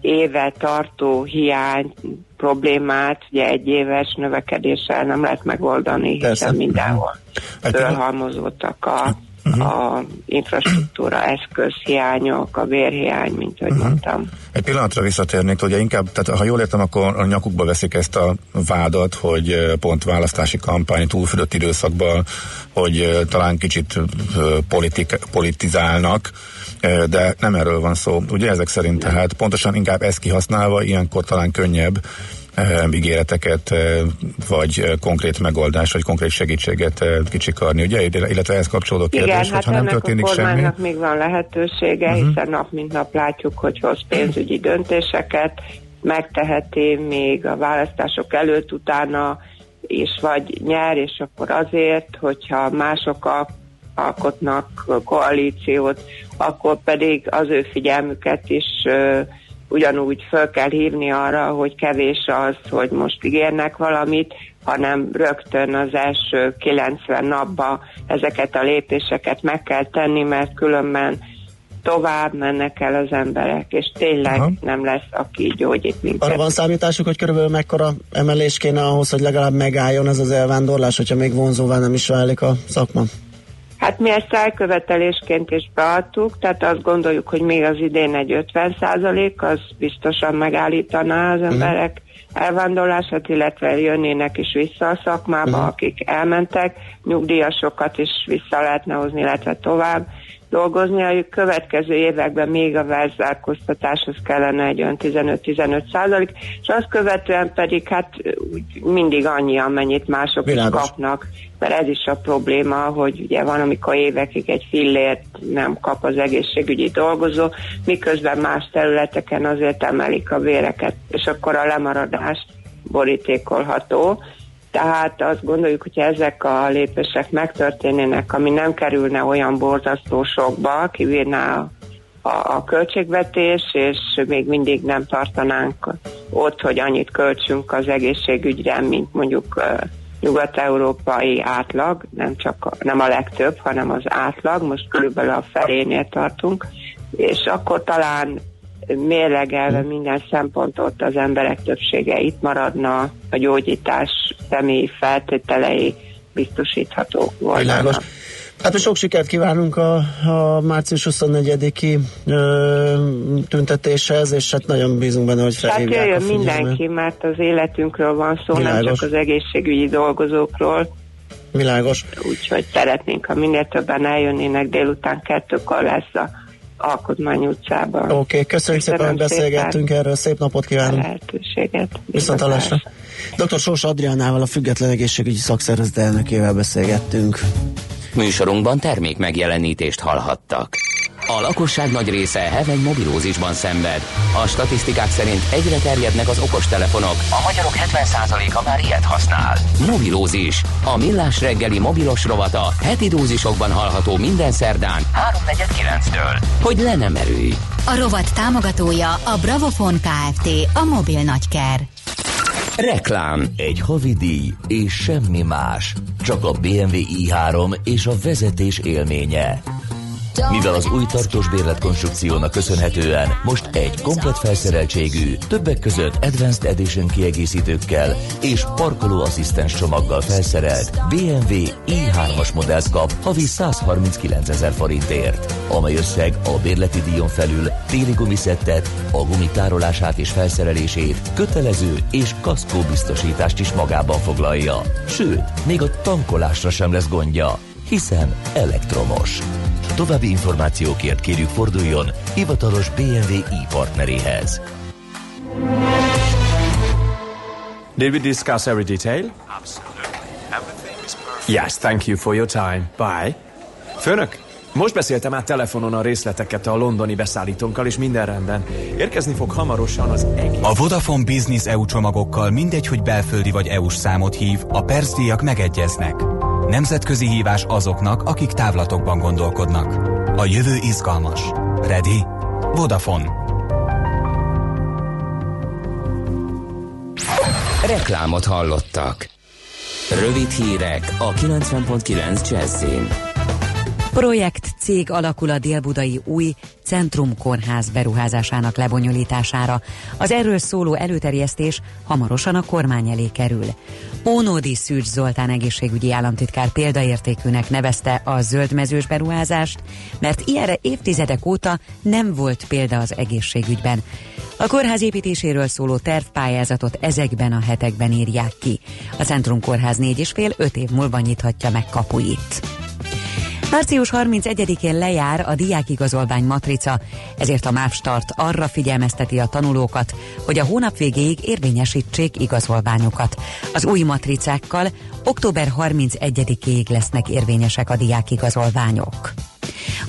éve tartó hiány problémát, ugye egy éves növekedéssel nem lehet megoldani, Persze. hiszen mindenhol Egy fölhalmozódtak a, a infrastruktúra eszközhiányok, a vérhiány, mint ahogy mondtam. Egy pillanatra visszatérnék, ugye inkább, tehát ha jól értem, akkor a nyakukba veszik ezt a vádat, hogy pont választási kampány túlfűdött időszakban, hogy talán kicsit politik, politizálnak, de nem erről van szó. Ugye ezek szerint tehát pontosan inkább ezt kihasználva, ilyenkor talán könnyebb ígéreteket, vagy konkrét megoldást, vagy konkrét segítséget kicsikarni, ugye? Illetve ehhez kapcsolódó kérdés, Igen, hát ha nem ennek a történik semmi, még van lehetősége, uh-huh. hiszen nap mint nap látjuk, hogy hoz pénzügyi döntéseket, megteheti még a választások előtt, utána is vagy nyer, és akkor azért, hogyha mások al- alkotnak koalíciót, akkor pedig az ő figyelmüket is ugyanúgy föl kell hívni arra, hogy kevés az, hogy most ígérnek valamit, hanem rögtön az első 90 napban ezeket a lépéseket meg kell tenni, mert különben tovább mennek el az emberek, és tényleg Aha. nem lesz, aki gyógyít minket. Arra van számításuk, hogy körülbelül mekkora emelés kéne ahhoz, hogy legalább megálljon ez az elvándorlás, hogyha még vonzóvá nem is válik a szakma? Hát mi ezt elkövetelésként is beadtuk, tehát azt gondoljuk, hogy még az idén egy 50 az biztosan megállítaná az emberek elvándorlását, illetve jönnének is vissza a szakmába, Mhm. akik elmentek, nyugdíjasokat is vissza lehetne hozni, illetve tovább dolgozni. A következő években még a verzárkóztatáshoz kellene egy olyan 15-15 százalék, és azt követően pedig hát mindig annyi, amennyit mások is Világos. kapnak, mert ez is a probléma, hogy ugye van, amikor évekig egy fillért nem kap az egészségügyi dolgozó, miközben más területeken azért emelik a véreket, és akkor a lemaradás borítékolható. Tehát azt gondoljuk, hogy ezek a lépések megtörténnének, ami nem kerülne olyan borzasztó sokba, kivírná a, a, a költségvetés, és még mindig nem tartanánk ott, hogy annyit költsünk az egészségügyre, mint mondjuk nyugat-európai átlag, nem csak nem a legtöbb, hanem az átlag, most körülbelül a felénél tartunk, és akkor talán mérlegelve minden szempontot az emberek többsége itt maradna, a gyógyítás személyi feltételei biztosíthatók volna. Világos. Hát sok sikert kívánunk a, a március 24-i ö, tüntetéshez, és hát nagyon bízunk benne, hogy felhívják a jöjjön figyelmet. mindenki, mert az életünkről van szó, nem Világos. csak az egészségügyi dolgozókról, Világos. úgyhogy szeretnénk, ha minél többen eljönnének, délután kettőkor lesz a Alkotmány utcában. Oké, okay, köszönjük szépen, hogy beszélgettünk erről, szép napot kívánunk. lehetőséget. Viszont hallásra. Dr. Sós Adriánával, a Független Egészségügyi Szakszervezet elnökével beszélgettünk. Műsorunkban termék megjelenítést hallhattak. A lakosság nagy része heveny mobilózisban szenved. A statisztikák szerint egyre terjednek az okostelefonok. A magyarok 70%-a már ilyet használ. Mobilózis. A millás reggeli mobilos rovata heti dózisokban hallható minden szerdán 3.49-től. Hogy le nem erőj. A rovat támogatója a Bravofon Kft. A mobil nagyker. Reklám. Egy havidíj és semmi más. Csak a BMW i3 és a vezetés élménye. Mivel az új tartós bérletkonstrukciónak köszönhetően most egy komplet felszereltségű, többek között Advanced Edition kiegészítőkkel és parkolóasszisztens csomaggal felszerelt BMW i3-as modellt kap havi 139 ezer forintért, amely összeg a bérleti díjon felül téli gumiszettet, a gumi tárolását és felszerelését, kötelező és kaszkó biztosítást is magában foglalja. Sőt, még a tankolásra sem lesz gondja, hiszen elektromos. További információkért kérjük forduljon hivatalos BMW i-partneréhez. Did we discuss every detail? Yes, thank you for your time. Bye. Főnök, most beszéltem át telefonon a részleteket a londoni beszállítónkkal, és minden rendben. Érkezni fog hamarosan az egész... A Vodafone Business EU csomagokkal mindegy, hogy belföldi vagy EU-s számot hív, a percdíjak megegyeznek. Nemzetközi hívás azoknak, akik távlatokban gondolkodnak. A jövő izgalmas. Ready? Vodafone. Reklámot hallottak. Rövid hírek a 90.9 Jazzin. Projekt cég alakul a Dél-Budai új Centrum Kórház beruházásának lebonyolítására. Az erről szóló előterjesztés hamarosan a kormány elé kerül. Ónódi Szűcs Zoltán egészségügyi államtitkár példaértékűnek nevezte a zöldmezős beruházást, mert ilyenre évtizedek óta nem volt példa az egészségügyben. A kórház építéséről szóló tervpályázatot ezekben a hetekben írják ki. A Centrum Kórház négy és fél öt év múlva nyithatja meg kapuit. Március 31-én lejár a diákigazolvány matrica, ezért a MÁV Start arra figyelmezteti a tanulókat, hogy a hónap végéig érvényesítsék igazolványokat. Az új matricákkal október 31-ig lesznek érvényesek a diákigazolványok.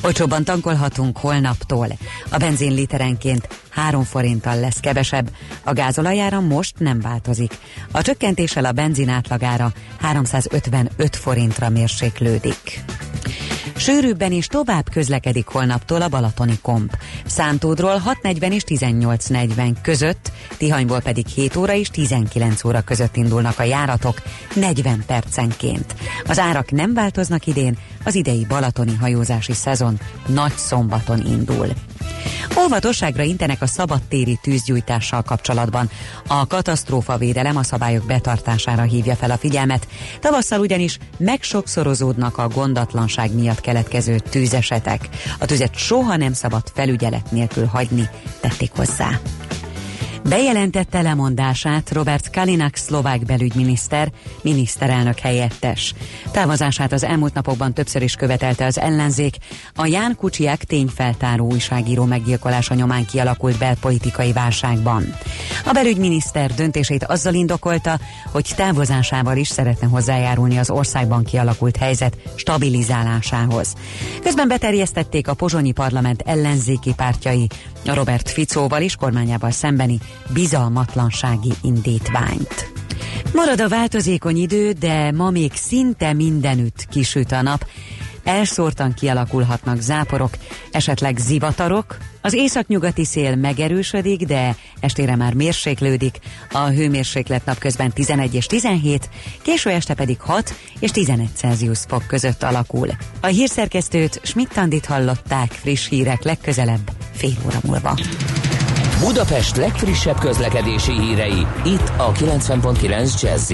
Olcsóbban tankolhatunk holnaptól. A benzin literenként 3 forinttal lesz kevesebb, a gázolajára most nem változik. A csökkentéssel a benzin átlagára 355 forintra mérséklődik. Sűrűbben is tovább közlekedik holnaptól a Balatoni komp. Szántódról 6.40 és 18.40 között, Tihanyból pedig 7 óra és 19 óra között indulnak a járatok 40 percenként. Az árak nem változnak idén, az idei balatoni hajózási szezon nagy szombaton indul. Óvatosságra intenek a szabadtéri tűzgyújtással kapcsolatban. A katasztrófavédelem a szabályok betartására hívja fel a figyelmet. Tavasszal ugyanis megsokszorozódnak a gondatlanság miatt keletkező tűzesetek. A tüzet soha nem szabad felügyelet nélkül hagyni, tették hozzá. Bejelentette lemondását Robert Kalinak szlovák belügyminiszter, miniszterelnök helyettes. Távozását az elmúlt napokban többször is követelte az ellenzék, a Ján Kucsiák tényfeltáró újságíró meggyilkolása nyomán kialakult belpolitikai válságban. A belügyminiszter döntését azzal indokolta, hogy távozásával is szeretne hozzájárulni az országban kialakult helyzet stabilizálásához. Közben beterjesztették a pozsonyi parlament ellenzéki pártjai a Robert Ficóval is kormányával szembeni bizalmatlansági indítványt. Marad a változékony idő, de ma még szinte mindenütt kisüt a nap. Elszórtan kialakulhatnak záporok, esetleg zivatarok. Az északnyugati szél megerősödik, de estére már mérséklődik. A hőmérséklet napközben 11 és 17, késő este pedig 6 és 11 Celsius fok között alakul. A hírszerkesztőt Schmidt-Tandit hallották friss hírek legközelebb fél óra múlva. Budapest legfrissebb közlekedési hírei, itt a 90.9 jazz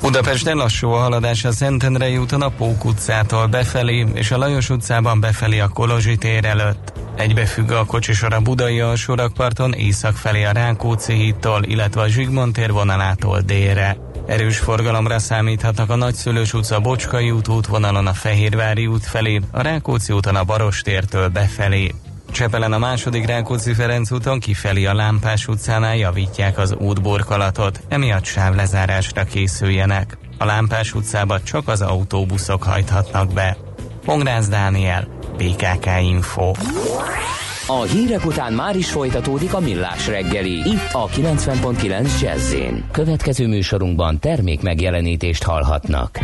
Budapesten lassú a haladás a Szentendrei úton a Pók utcától befelé, és a Lajos utcában befelé a Kolozsi tér előtt. Egybefügg a kocsisor a Budai alsórakparton észak felé a Rákóczi hídtól, illetve a Zsigmond tér vonalától délre. Erős forgalomra számíthatnak a Nagyszülős utca Bocskai út útvonalon a Fehérvári út felé, a Rákóczi úton a Barostértől befelé. Csepelen a második Rákóczi Ferenc úton kifelé a Lámpás utcánál javítják az útburkolatot, emiatt sávlezárásra készüljenek. A Lámpás utcába csak az autóbuszok hajthatnak be. Pongrász Dániel, BKK Info. A hírek után már is folytatódik a millás reggeli, itt a 90.9 jazz Következő műsorunkban termék megjelenítést hallhatnak.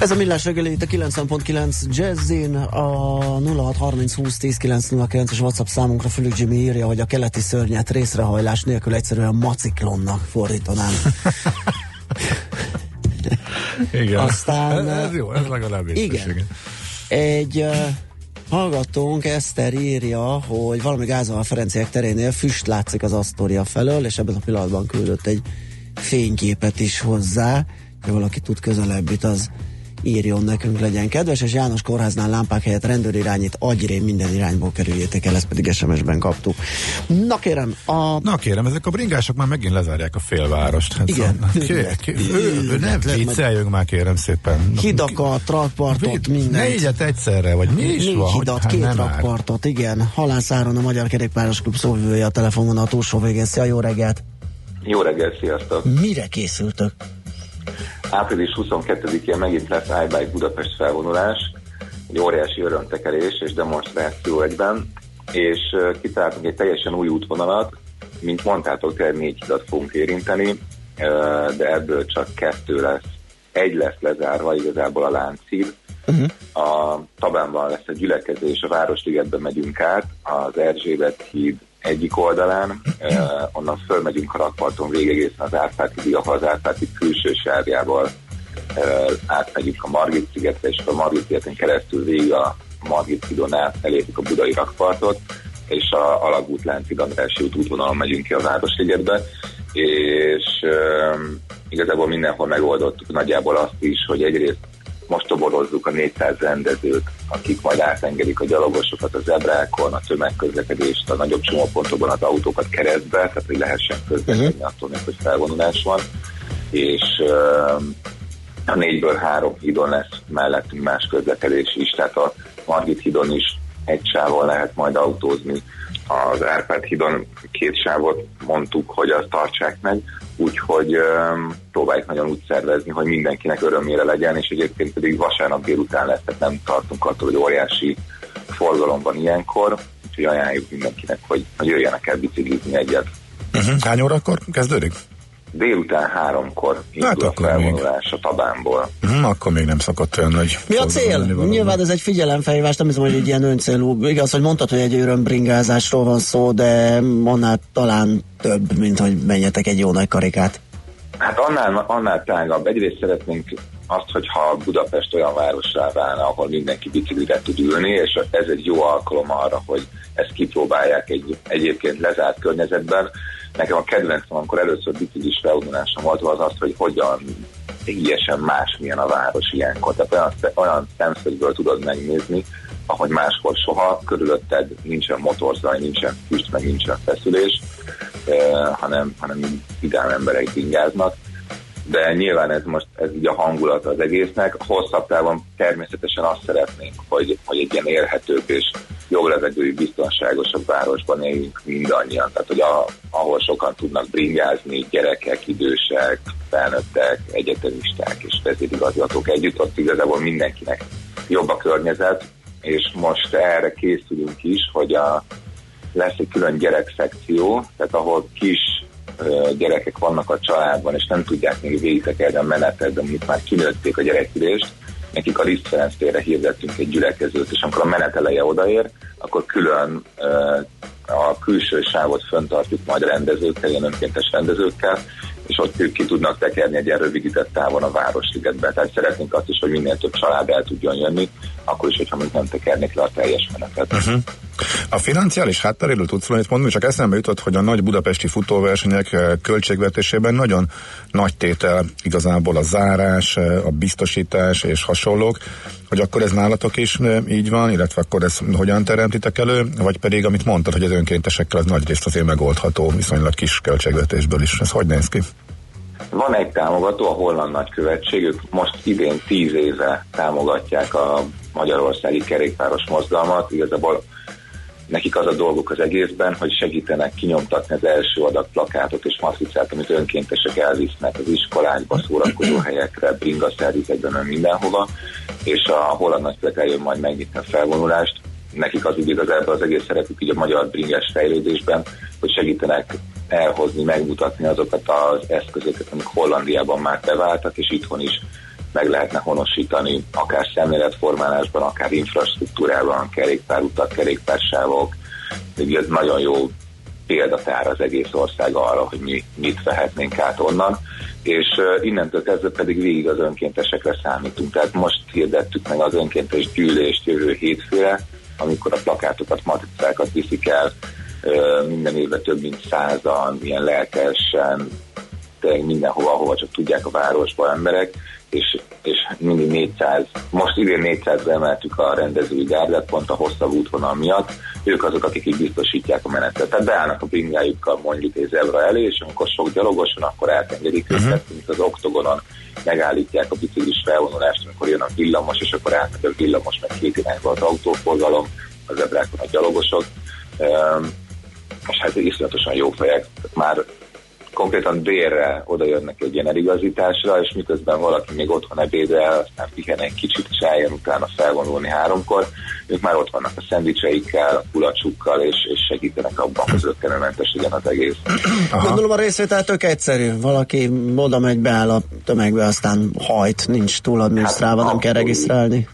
Ez a millás reggeli itt a 90.9 Jazzin, a 0630 20 10 909 es WhatsApp számunkra Fülük Jimmy írja, hogy a keleti szörnyet részrehajlás nélkül egyszerűen maciklonnak fordítanám. Igen. Aztán, ez, ez jó, ez legalább vicces, igen. Egy uh, hallgatónk, Eszter írja, hogy valami Gázal Ferenciek terénél füst látszik az Asztória felől, és ebben a pillanatban küldött egy fényképet is hozzá, ha valaki tud közelebbit, az írjon nekünk, legyen kedves, és János kórháznál lámpák helyett rendőrirányít, agyrém minden irányból kerüljétek el, ezt pedig SMS-ben kaptuk. Na kérem, a... Na kérem, ezek a bringások már megint lezárják a félvárost. Hát Igen. szóval- Kérek, kérek, ő, nem vicceljünk már kérem szépen. Hidakat, rakpartot, mindent. Négyet egyszerre, vagy mi is Négy van? hidat, Hát két rakpartot, igen. Halászáron a Magyar Kerékpáros Klub szóvivője a telefonon a túlsó végén. Szia, jó reggelt! Jó reggelt, sziasztok! Mire készültök? Április 22-én megint lesz iBike Budapest felvonulás, egy óriási örömtekerés és demonstráció egyben, és kitaláltunk egy teljesen új útvonalat, mint mondtátok, tényleg négy hidat fogunk érinteni, de ebből csak kettő lesz. Egy lesz lezárva igazából a Lánchíd, a Tabánban lesz a gyülekezés, a Városligetben megyünk át, az Erzsébet híd egyik oldalán, eh, onnan fölmegyünk a rakparton végig egészen az hídig, ahol az Árpád híd külső sávjával eh, átmegyünk a Margit szigetre, és a Margit szigeten keresztül végig a Margit hídon át elérjük a budai rakpartot, és a Alagút Lánchíd Andrássy út útvonalon megyünk ki a Városligetbe, és eh, igazából mindenhol megoldottuk nagyjából azt is, hogy egyrészt most toborozzuk a 400 rendezőt, akik majd átengedik a gyalogosokat a zebrákon, a tömegközlekedést, a nagyobb csomópontokban az autókat keresztbe, tehát hogy lehessen közlekedni attól, még, hogy felvonulás van. És uh, a négyből három hídon lesz mellettünk más közlekedés is, tehát a Margit hídon is egy sávon lehet majd autózni, az Árpád hídon két sávot mondtuk, hogy azt tartsák meg, úgyhogy um, próbáljuk nagyon úgy szervezni, hogy mindenkinek örömére legyen, és egyébként pedig vasárnap délután lesz, tehát nem tartunk attól, hogy óriási forgalom van ilyenkor, úgyhogy ajánljuk mindenkinek, hogy, hogy jöjjenek el biciklizni egyet. Uh-huh. Hány órakor kezdődik? Délután háromkor indul Hát a felvonulás a Tabánból. Uh-huh, akkor még nem szokott olyan nagy. Mi a cél? Nyilván ez egy figyelemfelhívás, nem hiszem, hogy egy ilyen öncélú. Igaz, hogy mondtad, hogy egy örömbringázásról van szó, de annál talán több, mint hogy menjetek egy jó nagy karikát. Hát annál, annál tágabb. Egyrészt szeretnénk azt, hogyha Budapest olyan várossá válna, ahol mindenki biciklire tud ülni, és ez egy jó alkalom arra, hogy ezt kipróbálják egy egyébként lezárt környezetben. Nekem a kedvencem, amikor először biciklis felvonulásom volt, az az, hogy hogyan teljesen más milyen a város ilyenkor. Tehát olyan, olyan szemszögből tudod megnézni, ahogy máskor soha, körülötted nincsen motorzaj, nincsen füst, meg nincsen feszülés, eh, hanem, hanem vidám emberek ingáznak de nyilván ez most ez így a hangulat az egésznek. Hosszabb távon természetesen azt szeretnénk, hogy, hogy egy ilyen élhetőbb és jobb levegőjű, biztonságosabb városban éljünk mindannyian. Tehát, hogy a, ahol sokan tudnak bringázni, gyerekek, idősek, felnőttek, egyetemisták és vezérigazgatók együtt, ott igazából mindenkinek jobb a környezet, és most erre készülünk is, hogy a, lesz egy külön gyerekszekció, tehát ahol kis gyerekek vannak a családban, és nem tudják még végigtekerni a menetet, de mondjuk már kinőtték a gyerekülést, nekik a Liszt Ferenc térre hirdettünk egy gyülekezőt, és amikor a menet eleje odaér, akkor külön a külső sávot föntartjuk majd rendezőkkel, ilyen önkéntes rendezőkkel, és ott ők ki tudnak tekerni egy ilyen távon a Városligetbe. Tehát szeretnénk azt is, hogy minél több család el tudjon jönni, akkor is, hogyha még nem tekernék le a teljes menetet. Uh-huh. A financiális hátteréről tudsz valamit mondani, csak eszembe jutott, hogy a nagy budapesti futóversenyek eh, költségvetésében nagyon nagy tétel igazából a zárás, eh, a biztosítás és hasonlók, hogy akkor ez nálatok is eh, így van, illetve akkor ez hogyan teremtitek elő, vagy pedig amit mondtad, hogy az önkéntesekkel az nagy részt azért megoldható viszonylag kis költségvetésből is. Ez hogy néz ki? Van egy támogató, a holland nagykövetség, ők most idén tíz éve támogatják a magyarországi kerékpáros mozgalmat. Igazából nekik az a dolguk az egészben, hogy segítenek kinyomtatni az első adag plakátot és matricát, amit önkéntesek elvisznek az iskolákba, szórakozó helyekre, bringa szervizetekben, mindenhova, és a holland nagykövet eljön majd megnyitni a felvonulást. Nekik az így igazából az egész szerepük így a magyar bringás fejlődésben, hogy segítenek elhozni, megmutatni azokat az eszközöket, amik Hollandiában már beváltak, és itthon is meg lehetne honosítani, akár szemléletformálásban, akár infrastruktúrában, kerékpárutak, kerékpársávok. Ugye ez nagyon jó példatár az egész ország arra, hogy mi mit vehetnénk át onnan, és innentől kezdve pedig végig az önkéntesekre számítunk. Tehát most hirdettük meg az önkéntes gyűlést jövő hétfőre, amikor a plakátokat, matricákat viszik el minden évben több mint százan, ilyen lelkesen, tényleg mindenhova, ahova csak tudják a városba emberek, és, és mindig 400, most idén 400 emeltük a rendezői gárdát pont a hosszabb útvonal miatt, ők azok, akik így biztosítják a menetet. Tehát beállnak a bringájukkal mondjuk egy zebra elé, és amikor sok gyalogos van, akkor átengedik uh-huh. őket, mint az oktogonon megállítják a biciklis felvonulást, amikor jön a villamos, és akkor átmegy a villamos, meg két irányba az autóforgalom, a zebrákon a gyalogosok. Um, és hát iszonyatosan jó fejek. Már konkrétan délre oda jönnek egy ilyen eligazításra, és miközben valaki még otthon ebédel, aztán pihen egy kicsit, és eljön utána felvonulni háromkor, ők már ott vannak a szendvicseikkel, a kulacsukkal, és, és segítenek abban, hogy zöggenőmentes legyen az egész. Aha. Gondolom a részvétel tök egyszerű. Valaki oda megy, beáll a tömegbe, aztán hajt, nincs túl adminisztrálva, hát, nem kell regisztrálni.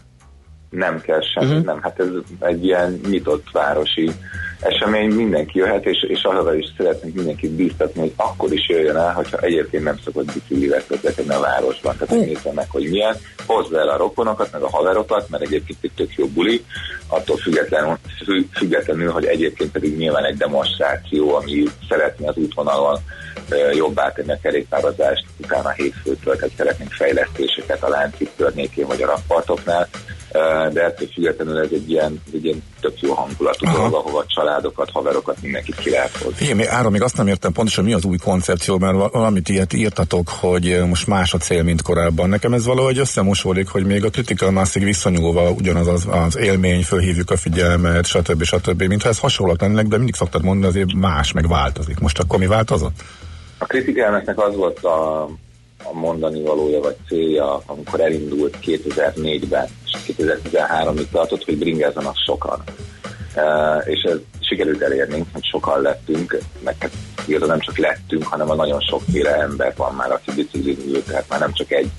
Nem kell semmi, uh-huh. nem. Hát ez egy ilyen nyitott városi esemény, mindenki jöhet, és, és arra is szeretnénk mindenkit bíztatni, hogy akkor is jöjjön el, hogyha egyébként nem szokott biciklivel közlekedni a városban. Tehát nézze meg, hogy milyen, hozza el a rokonokat, meg a haverokat, mert egyébként egy tök jó buli, attól függetlenül, függetlenül, hogy egyébként pedig nyilván egy demonstráció, ami szeretné az útvonalon jobbá tenni a kerékpározást, utána hétfőtől, tehát szeretnénk fejlesztéseket a láncik környékén vagy a rakpartoknál, de ettől függetlenül ez egy ilyen, egy ilyen tök jó hangulatú dolog, ahova családokat, haverokat, mindenkit ki lehet hozni. Igen, Áron, még azt nem értem pontosan, mi az új koncepció, mert valamit ilyet írtatok, hogy most más a cél, mint korábban. Nekem ez valahogy összemosódik, hogy még a critical massig visszanyúlva ugyanaz az, az élmény, fölhívjuk a figyelmet, stb. stb. Mintha ez hasonlóak lennének, de mindig szoktad mondani, azért más, meg változik. Most akkor mi változott? A kritikának az volt a, a mondani valója vagy célja, amikor elindult 2004-ben, és 2013-ig tartott, hogy bringázzanak sokan. Uh, és ez sikerült elérni, hogy sokan lettünk, meg hát igazából nem csak lettünk, hanem a nagyon sokféle ember van már, aki biciklin tehát már nem csak egy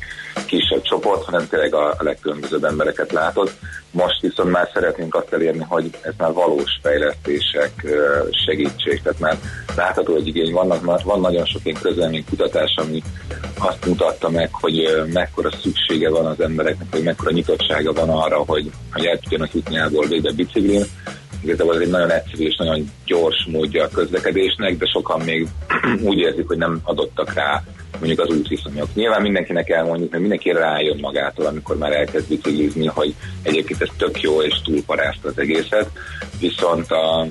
kisebb csoport, hanem tényleg a legkülönbözőbb embereket látott. Most viszont már szeretnénk azt elérni, hogy ez már valós fejlesztések, segítség, tehát már látható egy igény. Vannak, van nagyon sok ilyen kutatás, ami azt mutatta meg, hogy mekkora szüksége van az embereknek, hogy mekkora nyitottsága van arra, hogy, hogy el tudjanak jutni A-ból végbe biciklin. Igazából ez egy nagyon egyszerű és nagyon gyors módja a közlekedésnek, de sokan még úgy érzik, hogy nem adottak rá mondjuk az útviszonyok. Nyilván mindenkinek elmondjuk, mert mindenki rájön magától, amikor már elkezd biciklizni, hogy egyébként ez tök jó és túlparást az egészet, viszont a,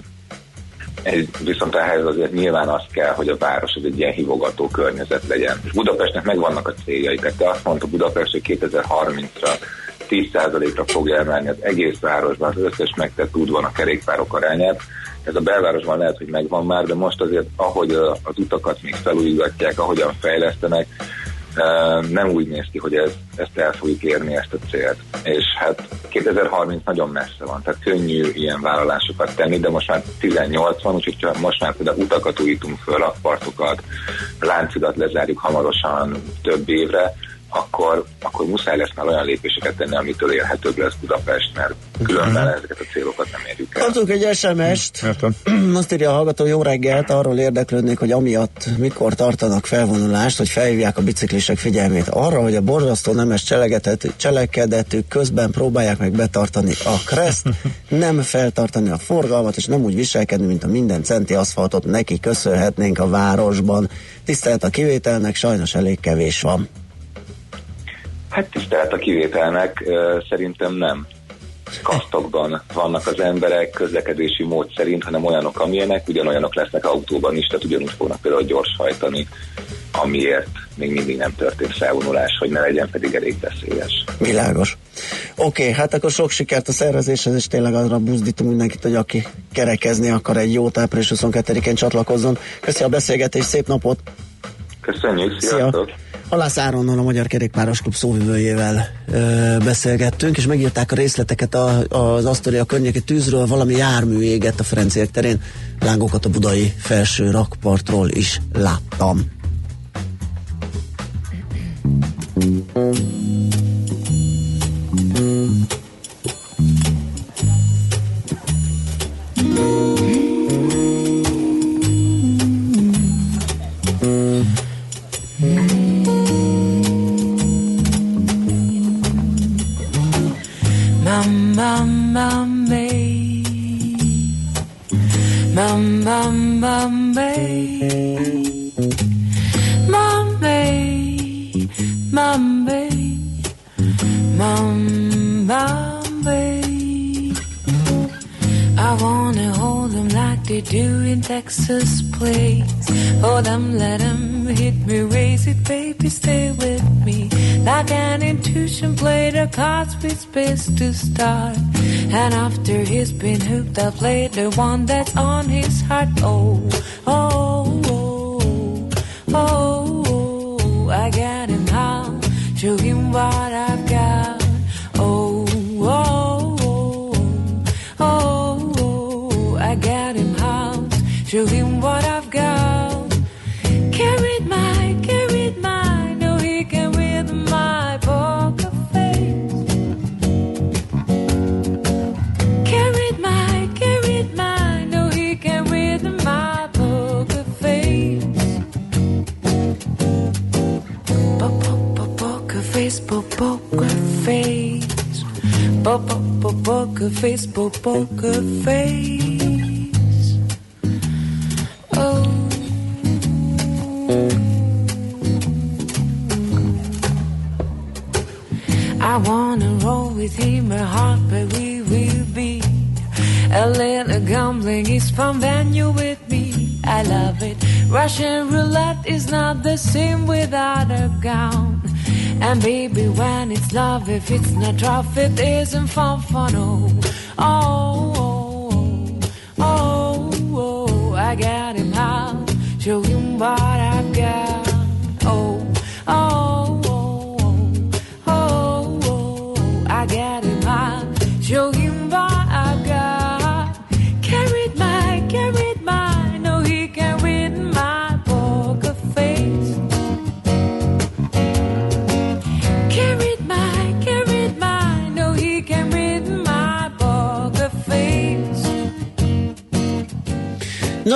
viszont ehhez azért nyilván az kell, hogy a város az egy ilyen hívogató környezet legyen. És Budapestnek megvannak a céljai, tehát te azt mondta Budapest, hogy 2030-ra 10%-ra fogja emelni az egész városban az összes megtett útvon a kerékpárok arányát, ez a belvárosban lehet, hogy megvan már, de most azért, ahogy az utakat még felújítgatják, ahogyan fejlesztenek, nem úgy néz ki, hogy ez, ezt el fogjuk érni, ezt a célt. És hát 2030 nagyon messze van, tehát könnyű ilyen vállalásokat tenni, de most már 18 van, úgyhogy most már például utakat újítunk föl, rakpartokat, láncidat lezárjuk hamarosan több évre, akkor, akkor muszáj lesz már olyan lépéseket tenni, amitől élhetőbb lesz Budapest, mert különben uh-huh. ezeket a célokat nem érjük el. Kaptunk egy SMS-t, azt írja a hallgató, jó reggelt, arról érdeklődnék, hogy amiatt mikor tartanak felvonulást, hogy felhívják a biciklisek figyelmét arra, hogy a borzasztó nemes cselekedetük közben próbálják meg betartani a kreszt, nem feltartani a forgalmat, és nem úgy viselkedni, mint a minden centi aszfaltot neki köszönhetnénk a városban. Tisztelt a kivételnek, sajnos elég kevés van. Hát tisztelt a kivételnek, szerintem nem kasztokban vannak az emberek közlekedési mód szerint, hanem olyanok, amilyenek, ugyanolyanok lesznek autóban is, tehát ugyanúgy fognak például gyorshajtani, amiért még mindig nem történt felvonulás, hogy ne legyen pedig elég veszélyes. Világos. Oké, okay, hát akkor sok sikert a szervezéshez, és tényleg arra buzdítunk mindenkit, hogy aki kerekezni akar egy jó április 22-én csatlakozzon. Köszönöm a beszélgetést, szép napot! Köszönjük, sziasztok! Szia. Halász Áronnal, a Magyar Kerékpáros Klub szóvivőjével ö, beszélgettünk, és megírták a részleteket a, az Asztoria környéki tűzről, valami jármű égett a Ferenciek terén, lángokat a budai felső rakpartról is láttam.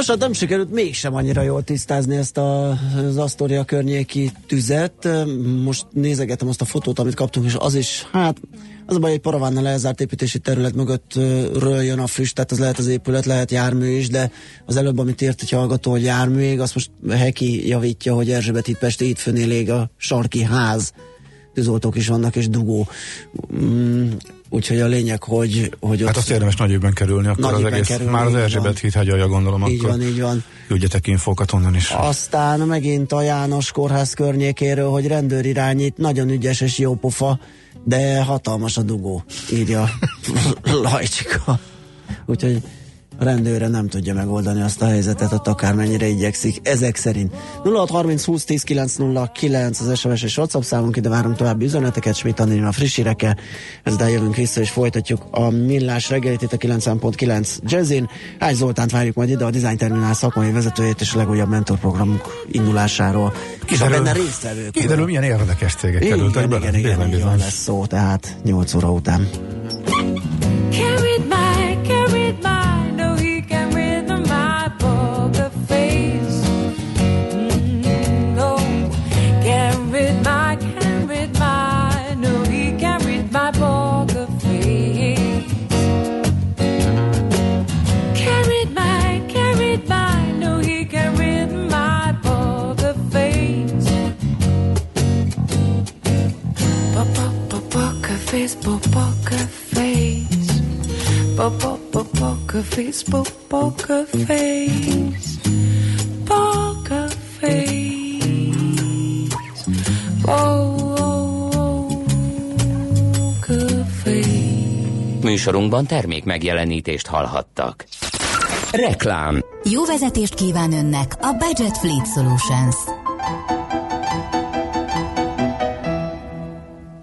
Nos, hát nem sikerült mégsem annyira jól tisztázni ezt a, az Asztória környéki tüzet. Most nézegetem azt a fotót, amit kaptunk, és az is, hát az a baj, egy paravánnal elzárt építési terület mögöttről jön a füst, tehát az lehet az épület, lehet jármű is, de az előbb, amit írt egy hallgató, hogy járműég, azt most Heki javítja, hogy Erzsébet itt Pesti hétfőnél ég a sarki ház tűzoltók is vannak, és dugó. Mm, úgyhogy a lényeg, hogy, hogy Hát azt érdemes nagy évben kerülni, akkor Nagy az egész, kerülni, már az Erzsébet híd hagyja, gondolom, Így akkor van, így van. küldjetek infókat onnan is. Aztán megint a János kórház környékéről, hogy rendőr irányít, nagyon ügyes és jó pofa, de hatalmas a dugó, írja Lajcsika. Úgyhogy rendőre nem tudja megoldani azt a helyzetet, ott akármennyire igyekszik. Ezek szerint 0630 20 10 909 az SMS és WhatsApp számunk, ide várunk további üzeneteket, Schmidt a friss hírekkel. Ezzel jövünk vissza és folytatjuk a millás reggelit itt a 9.9 Jazzin. Ágy Zoltánt várjuk majd ide a Design Terminál szakmai vezetőjét és a legújabb mentorprogramunk indulásáról. És a benne résztvevők. Kiderül, milyen érdekes cégek kerültek Igen, bele. igen, igen, igen, bizony. lesz szó, tehát 8 óra után. Carried face, poker face. Poker face, poker face. Poker face. Poker face. Műsorunkban termék megjelenítést hallhattak. Reklám Jó vezetést kíván önnek a Budget Fleet Solutions.